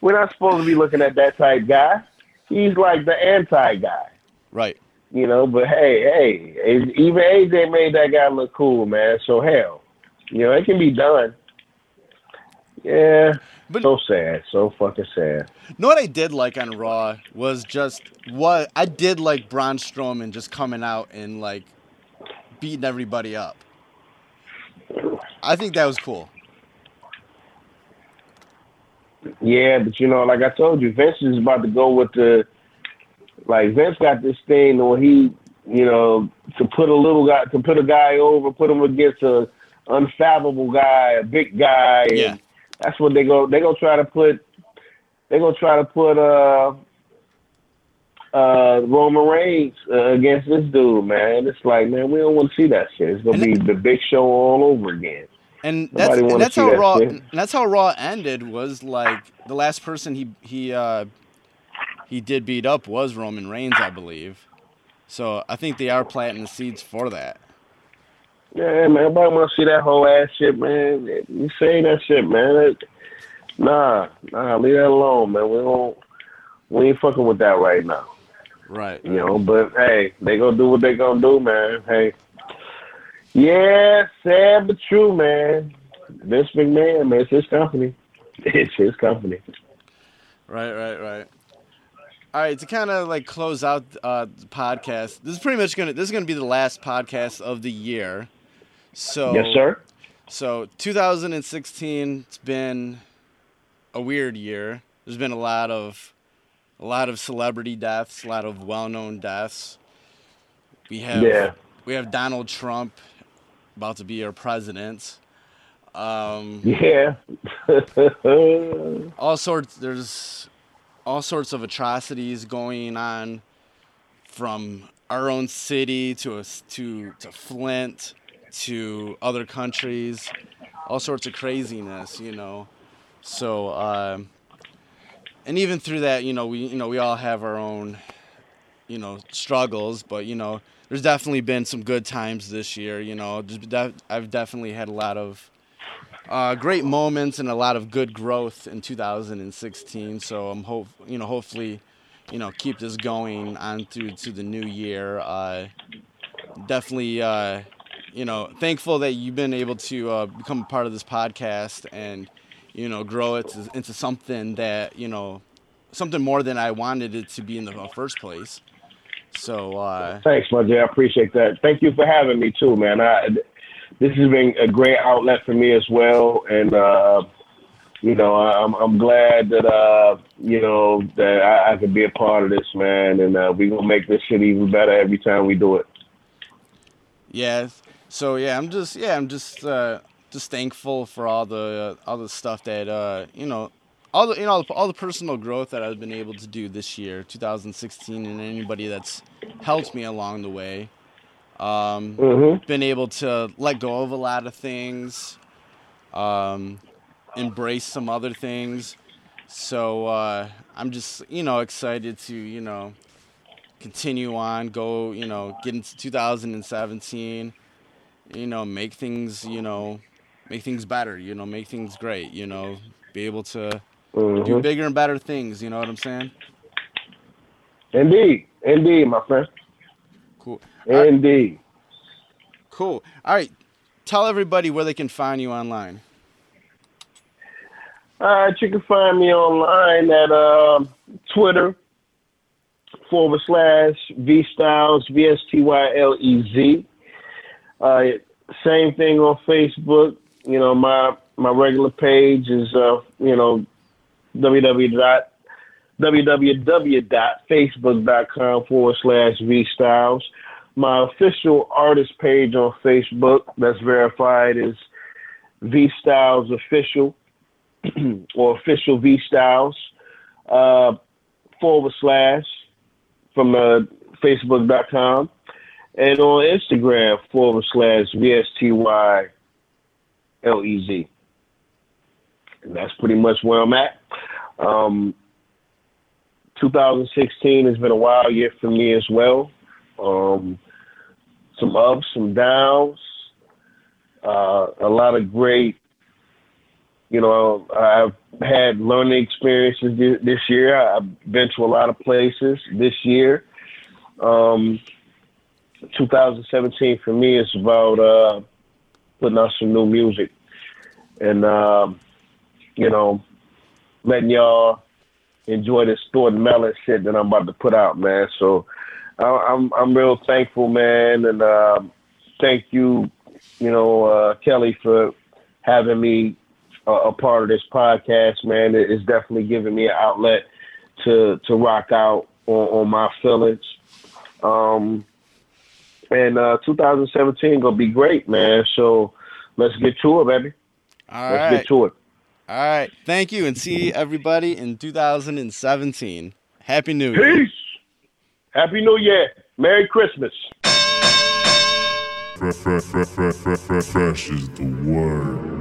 we're not supposed to be looking at that type guy. He's like the anti guy. Right. You know, but hey, hey, even AJ made that guy look cool, man. So hell, you know, it can be done. Yeah, But- so sad, so fucking sad. know what I did like on Raw was just what I did like Braun Strowman just coming out and like beating everybody up. I think that was cool. Yeah, but you know, like I told you, Vince is about to go with the like Vince got this thing where he, you know, to put a little guy to put a guy over, put him against a unfathomable guy, a big guy, Yeah. and that's what they go they gonna try to put they gonna try to put uh uh Roman Reigns uh, against this dude, man. It's like, man, we don't want to see that shit. It's gonna And be the big show all over again. And Nobody that's and that's how that Raw shit. that's how Raw ended was like the last person he he uh he did beat up was Roman Reigns, I believe. So I think they are planting the seeds for that. Yeah, man, everybody want to see that whole ass shit, man. You say that shit, man. It, nah, nah, leave that alone, man. We don't, we ain't fucking with that right now, Right. you know. But hey, they gonna do what they gonna do, man. Hey, yeah, sad but true, man. Vince McMahon, man, it's his company. It's his company. Right, right, right. All right, to kind of like close out uh, the podcast, this is pretty much gonna this is gonna be the last podcast of the year. So Yes, sir. So 2016, it's been a weird year. There's been a lot of a lot of celebrity deaths, a lot of well-known deaths. We have Yeah. we have Donald Trump about to be our president. Um, Yeah. all sorts there's all sorts of atrocities going on from our own city to us to to Flint to other countries all sorts of craziness you know? So um and even through that you know we you know we all have our own you know struggles but you know there's definitely been some good times this year you know? I've definitely had a lot of uh, great moments and a lot of good growth in 2016. So I'm hope you know hopefully you know keep this going on through to the new year. Uh, definitely uh, you know thankful that you've been able to uh, become a part of this podcast and you know grow it to, into something that you know something more than I wanted it to be in the first place. So uh, Thanks, my Jay. I appreciate that. Thank you for having me too, man. I, this has been a great outlet for me as well, and uh, you know, I'm I'm glad that uh, you know that I, I could be a part of this, man. And uh, we gonna make this shit even better every time we do it. Yeah. So yeah, I'm just yeah, I'm just uh, just thankful for all the uh, all the stuff that uh, you know, all the you know all the personal growth that I've been able to do this year, 2016, and anybody that's helped me along the way. Um, Mm-hmm. been able to let go of a lot of things, um, embrace some other things. So uh, I'm just you know excited to you know continue on, go you know get into 2017, you know make things you know make things better, you know make things great, you know be able to do Mm-hmm. bigger and better things. You know what I'm saying? Indeed, indeed, my friend. Cool. Right, Indeed. cool. All right. Tell everybody where they can find you online. All right, you can find me online at uh, Twitter forward slash V Styles V S T Y L E Z. Uh, same thing on Facebook. You know, my my regular page is uh, you know www www.facebook.com forward slash V Styles. My official artist page on Facebook that's verified is V Styles Official or official V Styles uh, forward slash from uh, Facebook.com and on Instagram forward slash VSTY LEZ. And that's pretty much where I'm at. Um, 2016 has been a wild year for me as well. Um, some ups, some downs, uh, a lot of great you know, I've had learning experiences this year. I've been to a lot of places this year. Um, 2017 for me is about uh, putting out some new music and, um, you know, letting y'all enjoy this Thornton Melon shit that I'm about to put out, man. So I'm I'm real thankful, man, and uh, thank you, you know, uh, Kelly for having me a, a part of this podcast, man. It- It's definitely giving me an outlet to to rock out on, on my feelings. Um, and uh, 2017 gonna be great, man. So let's get to it, baby. All let's right. get to it. All right. Thank you, and see everybody in 2017. Happy New Year. Peace. Happy New Year. Merry Christmas. Fresh, fresh, fresh, fresh, fresh, fresh is the word.